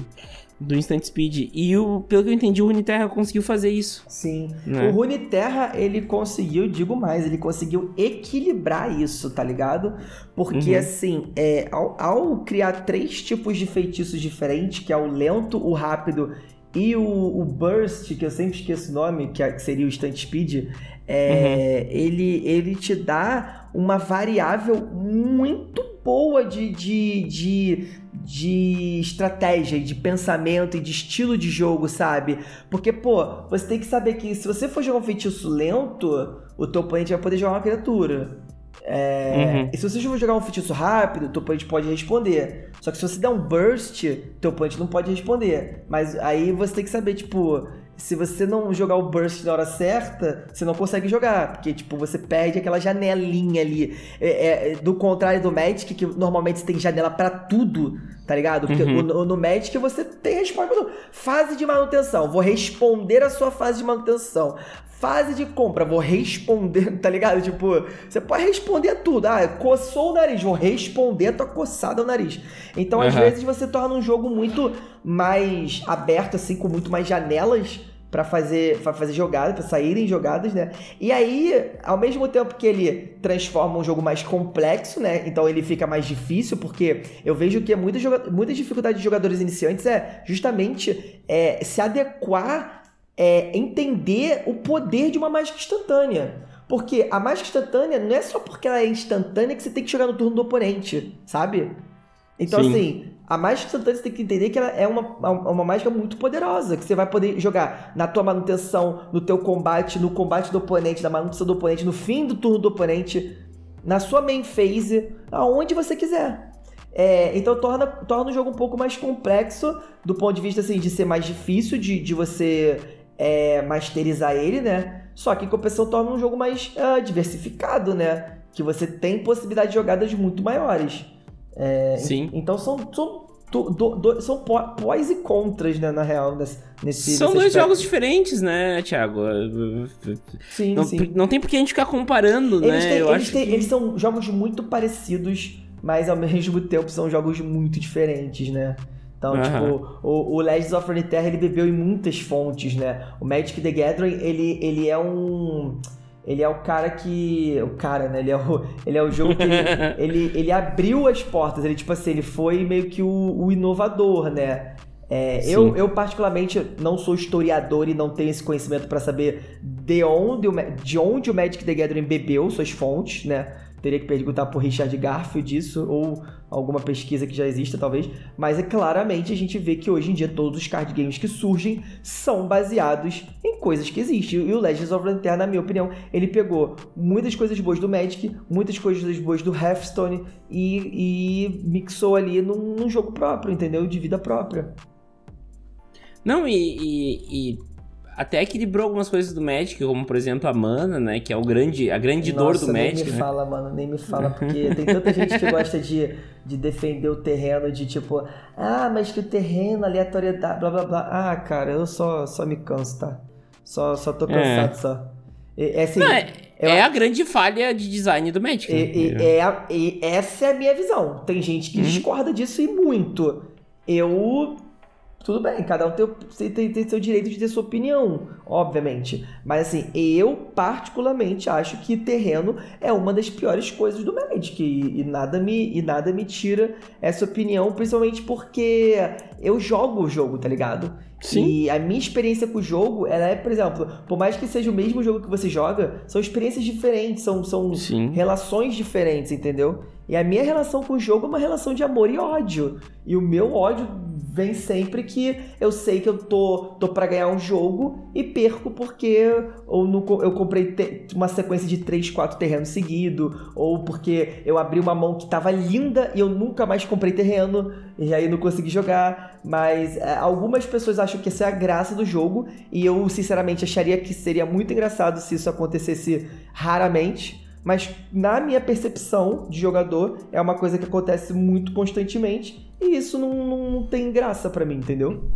do Instant Speed. E o, pelo que eu entendi, o Runeterra conseguiu fazer isso. Sim. Né? O Runeterra, ele conseguiu, digo mais, ele conseguiu equilibrar isso, tá ligado? Porque, uhum. assim, é, ao, ao criar três tipos de feitiços diferentes, que é o lento, o rápido e o, o, Burst, que eu sempre esqueço o nome, que, é, seria o Stunt Speed, é, uhum. ele, ele te dá uma variável muito boa de, de, de, de estratégia, de pensamento e de estilo de jogo, sabe? Porque, pô, você tem que saber que se você for jogar um feitiço lento, o teu oponente vai poder jogar uma criatura. É, uhum. E se você for jogar um feitiço rápido, teu oponente pode responder. Só que se você der um burst, teu oponente não pode responder. Mas aí você tem que saber, tipo, se você não jogar o burst na hora certa, você não consegue jogar. Porque, tipo, você perde aquela janelinha ali. É, é, do contrário do Magic, que normalmente você tem janela para tudo, tá ligado? Porque uhum. no, no Magic você tem resposta. Fase de manutenção. Vou responder a sua fase de manutenção fase de compra, vou responder, tá ligado? Tipo, você pode responder tudo. Ah, coçou o nariz, vou responder a tua coçada ao nariz. Então, uhum. às vezes, você torna um jogo muito mais aberto, assim, com muito mais janelas para fazer, pra fazer jogadas, para saírem jogadas, né? E aí, ao mesmo tempo que ele transforma um jogo mais complexo, né? Então ele fica mais difícil, porque eu vejo que muita, muita dificuldade de jogadores iniciantes é justamente é, se adequar é, entender o poder de uma mágica instantânea. Porque a mágica instantânea não é só porque ela é instantânea que você tem que jogar no turno do oponente, sabe? Então, Sim. assim, a mágica instantânea você tem que entender que ela é uma, uma mágica muito poderosa, que você vai poder jogar na tua manutenção, no teu combate, no combate do oponente, na manutenção do oponente, no fim do turno do oponente, na sua main phase, aonde você quiser. É, então torna, torna o jogo um pouco mais complexo do ponto de vista assim, de ser mais difícil de, de você é, masterizar ele, né? Só que em compensação torna um jogo mais uh, diversificado, né? Que você tem possibilidade de jogadas muito maiores. É, Sim. Então são, são, do, do, são pós e contras, né, na real, nesse, nesse São dois aspecto. jogos diferentes, né, Thiago? Sim, Não, sim. não tem por que a gente ficar comparando, Eles, né? têm- Eu eles, acho têm- que... eles são jogos muito parecidos, mas ao mesmo tempo são jogos muito diferentes, né? Então, tipo, o, o Legends of Runeterra, ele bebeu em muitas fontes, né? O Magic the Gathering, ele, ele é um... Ele é o cara que... O cara, né? Ele é o, ele é o jogo que ele, ele, ele abriu as portas. Ele, tipo assim, ele foi meio que o, o inovador, né? É, eu, eu, particularmente, não sou historiador e não tenho esse conhecimento pra saber de onde, o, de onde o Magic the Gathering bebeu suas fontes, né? Teria que perguntar pro Richard Garfield isso, ou alguma pesquisa que já exista, talvez. Mas é claramente a gente vê que hoje em dia todos os card games que surgem são baseados em coisas que existem. E o Legends of Runeterra, na minha opinião, ele pegou muitas coisas boas do Magic, muitas coisas boas do Hearthstone e, e mixou ali num, num jogo próprio, entendeu? De vida própria. Não, e, e- e até equilibrou algumas coisas do Magic, como por exemplo a mana, né? Que é o grande, a grande dor Nossa, do nem Magic, me né? fala, mano, nem me fala, porque tem tanta gente que gosta de, de defender o terreno, de tipo, ah, mas que o terreno, aleatoriedade, blá blá blá. Ah, cara, eu só, só me canso, tá? Só, só tô cansado, só. E, é assim, É. Não, é, eu- é a grande falha de design do Magic. e- né? e- é a- essa é a minha visão. Tem gente que Uhum. discorda disso e muito. Eu. Tudo bem, cada um tem, tem, tem seu direito de ter sua opinião, obviamente. Mas assim, eu particularmente acho que terreno é uma das piores coisas do Magic. E, e nada, me, e nada me tira essa opinião, principalmente porque eu jogo o jogo, tá ligado? Sim. E a minha experiência com o jogo, ela é, por exemplo, por mais que seja o mesmo jogo que você joga, são experiências diferentes, são, são Sim. relações diferentes, entendeu? E a minha relação com o jogo é uma relação de amor e ódio. E o meu ódio vem sempre que eu sei que eu tô, tô para ganhar um jogo e perco porque ou no, eu comprei te- uma sequência de 3, 4 terrenos seguidos, ou porque eu abri uma mão que tava linda e eu nunca mais comprei terreno, e aí não consegui jogar. Mas é, algumas pessoas acham que essa é a graça do jogo, e eu sinceramente acharia que seria muito engraçado se isso acontecesse raramente. Mas na minha percepção de jogador, é uma coisa que acontece muito constantemente. E isso não, não, tem graça pra mim, entendeu?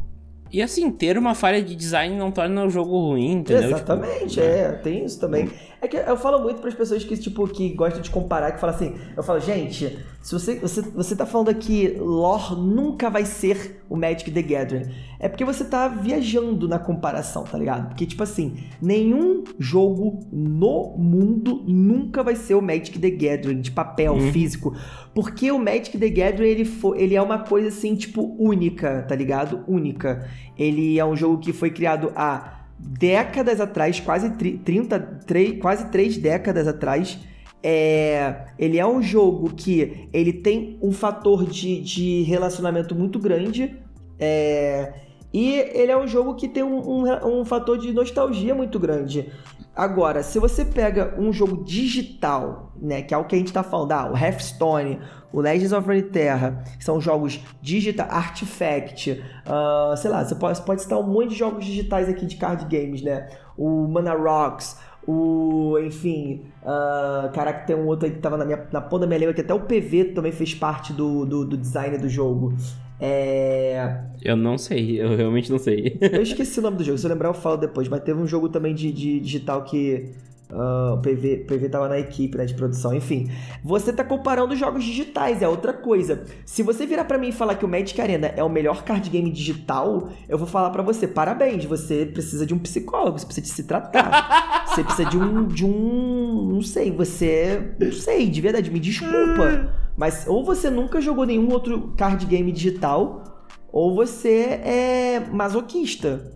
E assim, ter uma falha de design não torna o jogo ruim, entendeu? Exatamente, Tipo, é, tem isso também. É que eu falo muito para as pessoas que, tipo, que gostam de comparar, que falam assim, eu falo, gente, se você, você, você tá falando aqui, lore nunca vai ser o Magic the Gathering. É porque você tá viajando na comparação, tá ligado? Porque, tipo assim, nenhum jogo no mundo nunca vai ser o Magic the Gathering, de papel, Uhum. físico. Porque o Magic the Gathering, ele, fo- ele é uma coisa, assim, tipo, única, tá ligado? Única. Ele é um jogo que foi criado há décadas atrás, quase tri- 30, tre- quase três décadas atrás. É, ele é um jogo que ele tem um fator de, de relacionamento muito grande. é, e ele é um jogo que tem um, um- um fator de nostalgia muito grande. Agora, se você pega um jogo digital, né, que é o que a gente tá falando, ah, o Hearthstone, o Legends of Runeterra, são jogos digital, Artifact, ah, sei lá, você pode, pode citar um monte de jogos digitais aqui de card games, né? O Mana Rocks, o, enfim, ah, caraca, tem um outro aí que tava na, minha, na ponta da minha língua, que até o PV também fez parte do, do, do design do jogo. É... Eu não sei, eu realmente não sei. Eu esqueci o nome do jogo, se eu lembrar eu falo depois, mas teve um jogo também de, de digital que ah, o PV, PV tava na equipe né, de produção, enfim. Você tá comparando jogos digitais, é outra coisa. Se você virar pra mim e falar que o Magic Arena é o melhor card game digital, eu vou falar pra você, parabéns, você precisa de um psicólogo, você precisa de se tratar. Você precisa de um, de um, não sei, você, não sei, de verdade, me desculpa. Mas ou você nunca jogou nenhum outro card game digital, ou você é masoquista.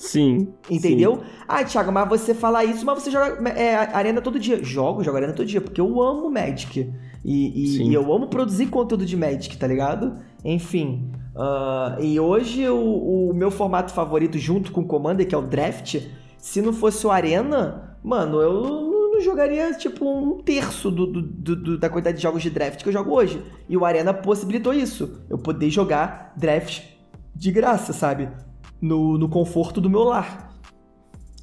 Sim. Entendeu? Ah, Thiago, mas você fala isso, mas você joga é, arena todo dia. Jogo, jogo arena todo dia, porque eu amo Magic. E, e- Sim. e eu amo produzir conteúdo de Magic, tá ligado? Enfim. ah, e hoje o, o meu formato favorito, junto com o Commander, que é o Draft, se não fosse o Arena, mano, eu não não jogaria tipo um terço do, do- do- do- da quantidade de jogos de draft que eu jogo hoje. E o Arena possibilitou isso. Eu poder jogar draft de graça, sabe? No, no conforto do meu lar.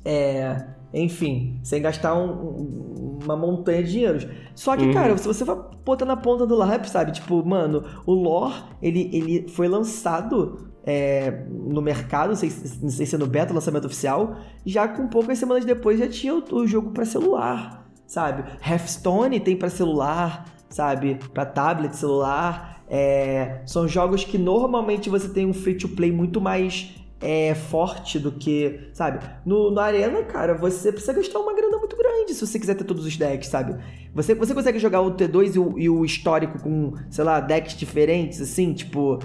É. enfim, sem gastar um, uma montanha de dinheiros. Só que, uhum. cara, se você vai botar na ponta do lápis, sabe? Tipo, mano, o lore, ele, ele foi lançado é, no mercado, não sei, não sei se é no beta, lançamento oficial, já com poucas semanas depois já tinha o, o jogo para celular, sabe? Hearthstone tem para celular, sabe? Para tablet, celular. É, são jogos que normalmente você tem um free to play muito mais é, forte do que, sabe? No, no Arena, cara, você precisa gastar uma grana muito grande se você quiser ter todos os decks, sabe? Você, você consegue jogar o T2 e o, e o histórico com, sei lá, decks diferentes, assim, tipo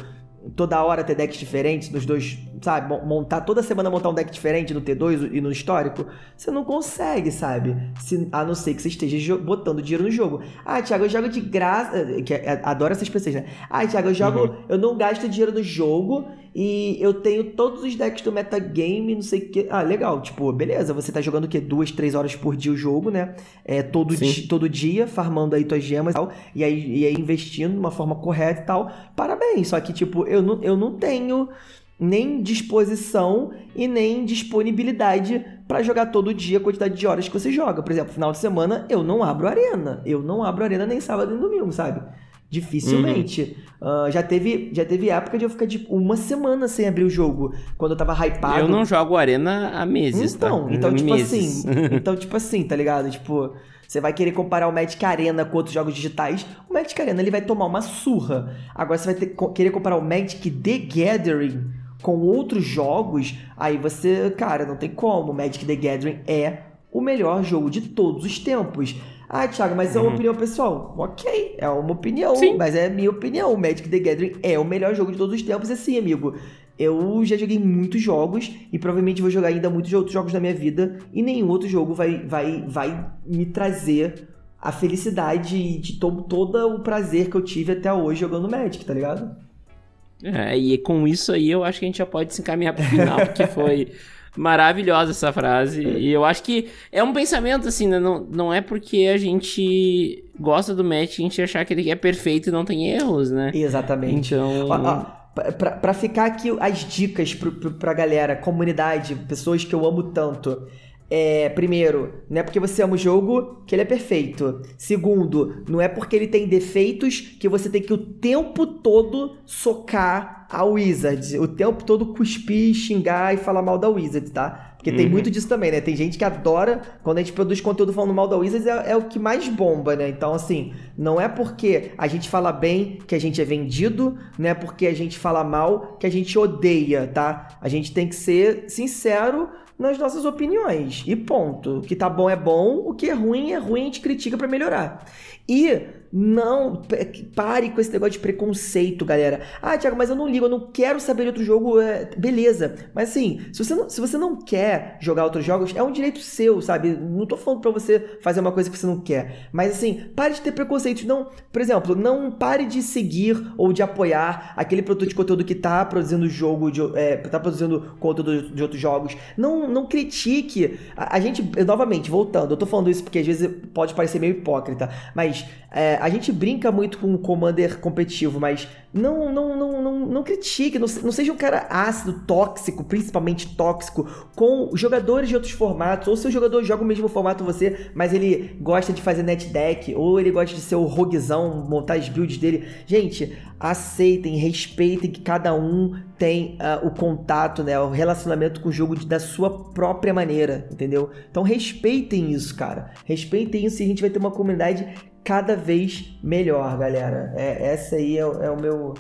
toda hora ter decks diferentes nos dois, sabe? Montar toda semana montar um deck diferente no T2 e no histórico, você não consegue, sabe? Se, a não ser que você esteja botando dinheiro no jogo. Ah, Thiago, eu jogo de graça, que é, é, adoro essas pessoas, né? Ah, Thiago, eu jogo, uhum. eu não gasto dinheiro no jogo e eu tenho todos os decks do metagame, não sei o que. Ah, legal. Tipo, beleza, você tá jogando o quê? Duas, três horas por dia o jogo, né? É, todo, di todo dia, farmando aí tuas gemas e tal. E aí, e aí investindo de uma forma correta e tal. Parabéns. Só que, tipo, eu não, eu não tenho nem disposição e nem disponibilidade para jogar todo dia a quantidade de horas que você joga. Por exemplo, final de semana eu não abro arena. Eu não abro arena nem sábado nem domingo, sabe? Dificilmente. Uhum. Uh, já, teve, já teve época de eu ficar tipo uma semana sem abrir o jogo. Quando eu tava hypado. Eu não jogo Arena há meses, então, tá? Então, tipo meses. assim. então, tipo assim, tá ligado? Tipo, você vai querer comparar o Magic Arena com outros jogos digitais. O Magic Arena ele vai tomar uma surra. Agora você vai ter, querer comparar o Magic The Gathering com outros jogos. Aí você, cara, não tem como. O Magic The Gathering é o melhor jogo de todos os tempos. Ah, Thiago, mas é uma uhum. opinião pessoal. Ok, é uma opinião, Sim. mas é minha opinião. Magic the Gathering é o melhor jogo de todos os tempos, assim, amigo. Eu já joguei muitos jogos e provavelmente vou jogar ainda muitos outros jogos na minha vida e nenhum outro jogo vai, vai, vai me trazer a felicidade de to todo o prazer que eu tive até hoje jogando Magic, tá ligado? É, e com isso aí eu acho que a gente já pode se encaminhar pro final, porque foi Maravilhosa essa frase. E eu acho que é um pensamento assim, né? Não, não é porque a gente gosta do match a gente achar que ele é perfeito e não tem erros, né? Exatamente. Então. Ó, ó, pra, pra ficar aqui as dicas pro, pro, pra galera, comunidade, pessoas que eu amo tanto. É, primeiro, não é porque você ama o jogo que ele é perfeito. Segundo, não é porque ele tem defeitos que você tem que o tempo todo socar a Wizard. O tempo todo cuspir, xingar e falar mal da Wizard, tá? Porque uhum. tem muito disso também, né? Tem gente que adora quando a gente produz conteúdo falando mal da Wizards, é, é, o que mais bomba, né? Então, assim, não é porque a gente fala bem que a gente é vendido, não é porque a gente fala mal que a gente odeia, tá? A gente tem que ser sincero nas nossas opiniões. E ponto. O que tá bom é bom, o que é ruim é ruim, a gente critica para melhorar. E não, pare com esse negócio de preconceito, galera. Ah, Thiago, mas eu não ligo, eu não quero saber de outro jogo. É... Beleza. Mas assim, se você, não, se você não quer jogar outros jogos, é um direito seu, sabe? Não tô falando pra você fazer uma coisa que você não quer. Mas assim, pare de ter preconceito. Não, por exemplo, não pare de seguir ou de apoiar aquele produto de conteúdo que tá produzindo jogo, de, é, tá produzindo conteúdo de outros jogos. Não, não critique. A, a gente, novamente, voltando, eu tô falando isso porque às vezes pode parecer meio hipócrita, mas é, a gente brinca muito com o Commander competitivo, mas não não, não, não, não critique, não, não seja um cara ácido, tóxico, principalmente tóxico, com jogadores de outros formatos, ou seu jogador joga o mesmo formato você, mas ele gosta de fazer net deck, ou ele gosta de ser o roguezão, montar as builds dele. Gente, aceitem, respeitem que cada um tem uh, o contato, né, o relacionamento com o jogo de, da sua própria maneira, entendeu? Então respeitem isso, cara. Respeitem isso e a gente vai ter uma comunidade cada vez melhor, galera. É, essa aí é, é o meu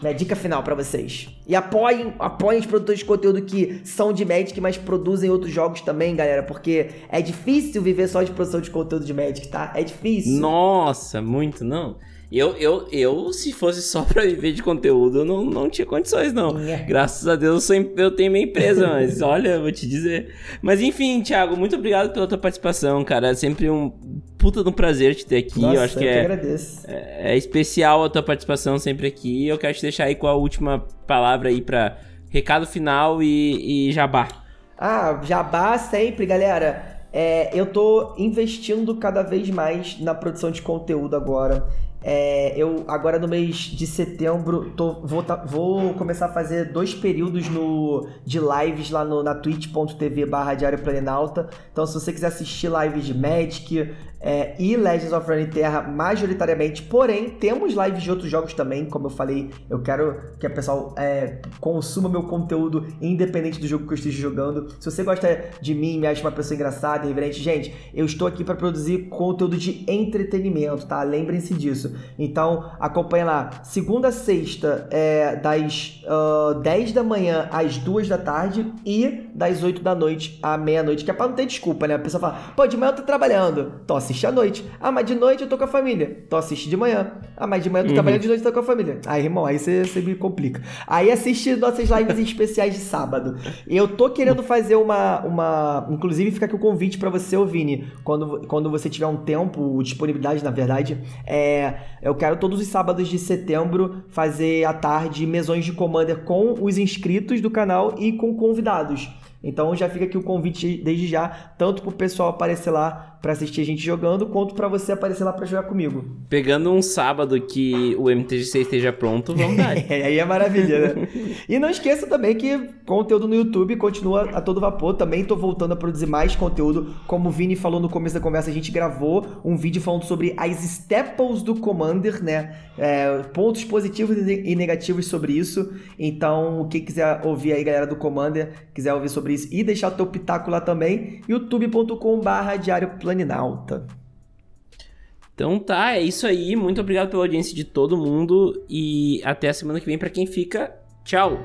minha dica final para vocês. E apoiem, apoiem os produtores de conteúdo que são de Magic, mas produzem outros jogos também, galera, porque é difícil viver só de produção de conteúdo de Magic, tá? É difícil. Nossa, muito não. Eu, eu, eu, se fosse só pra viver de conteúdo, eu não, não tinha condições, não. É. Graças a Deus eu, eu tenho minha empresa, mas olha, vou te dizer. Mas enfim, Thiago, muito obrigado pela tua participação, cara. É sempre um puta de um prazer te ter aqui. Nossa, eu acho que, eu é, agradeço. É, é, especial a tua participação sempre aqui. Eu quero te deixar aí com a última palavra aí pra recado final e, e jabá. Ah, jabá sempre, galera. É, eu tô investindo cada vez mais na produção de conteúdo agora. É, eu agora no mês de setembro tô, vou, tá, vou começar a fazer dois períodos no, de lives lá no, na twitch.tv barra Diário Planalta. Então se você quiser assistir lives de Magic, é, e Legends of Runeterra majoritariamente, porém temos lives de outros jogos também, como eu falei, eu quero que a pessoal é, consuma meu conteúdo independente do jogo que eu esteja jogando. Se você gosta de mim, me acha uma pessoa engraçada, irreverente, gente, eu estou aqui para produzir conteúdo de entretenimento, tá? Lembrem-se disso. Então acompanha lá, segunda a sexta, é, das uh, 10 da manhã às 2 da tarde e das 8 da noite à meia-noite, que é pra não ter desculpa, né? A pessoa fala, pô, de manhã eu tô trabalhando, tô assiste à noite. Ah, mas de noite eu tô com a família. Então assiste de manhã. Ah, mas de manhã eu tô uhum. trabalhando, de noite eu tô com a família. Aí, irmão, aí você, me complica. Aí assiste nossas lives especiais de sábado. Eu tô querendo fazer uma. uma inclusive, fica aqui o convite para você, Vini, quando, quando você tiver um tempo, disponibilidade, na verdade. É, eu quero todos os sábados de setembro fazer à tarde mesões de Commander com os inscritos do canal e com convidados. Então já fica aqui o convite desde já, tanto pro pessoal aparecer lá para assistir a gente jogando, quanto para você aparecer lá para jogar comigo. Pegando um sábado que o MTGC esteja pronto, vamos dar. é, aí é maravilha, né? e não esqueça também que conteúdo no YouTube continua a todo vapor. Também tô voltando a produzir mais conteúdo. Como o Vini falou no começo da conversa, a gente gravou um vídeo falando sobre as staples do Commander, né? É, pontos positivos e negativos sobre isso. Então, quem quiser ouvir aí, galera do Commander, quiser ouvir sobre isso e deixar o teu pitaco lá também, youtube.com/barra diário Planinalta. Então tá, é isso aí. Muito obrigado pela audiência de todo mundo e até a semana que vem para quem fica. Tchau.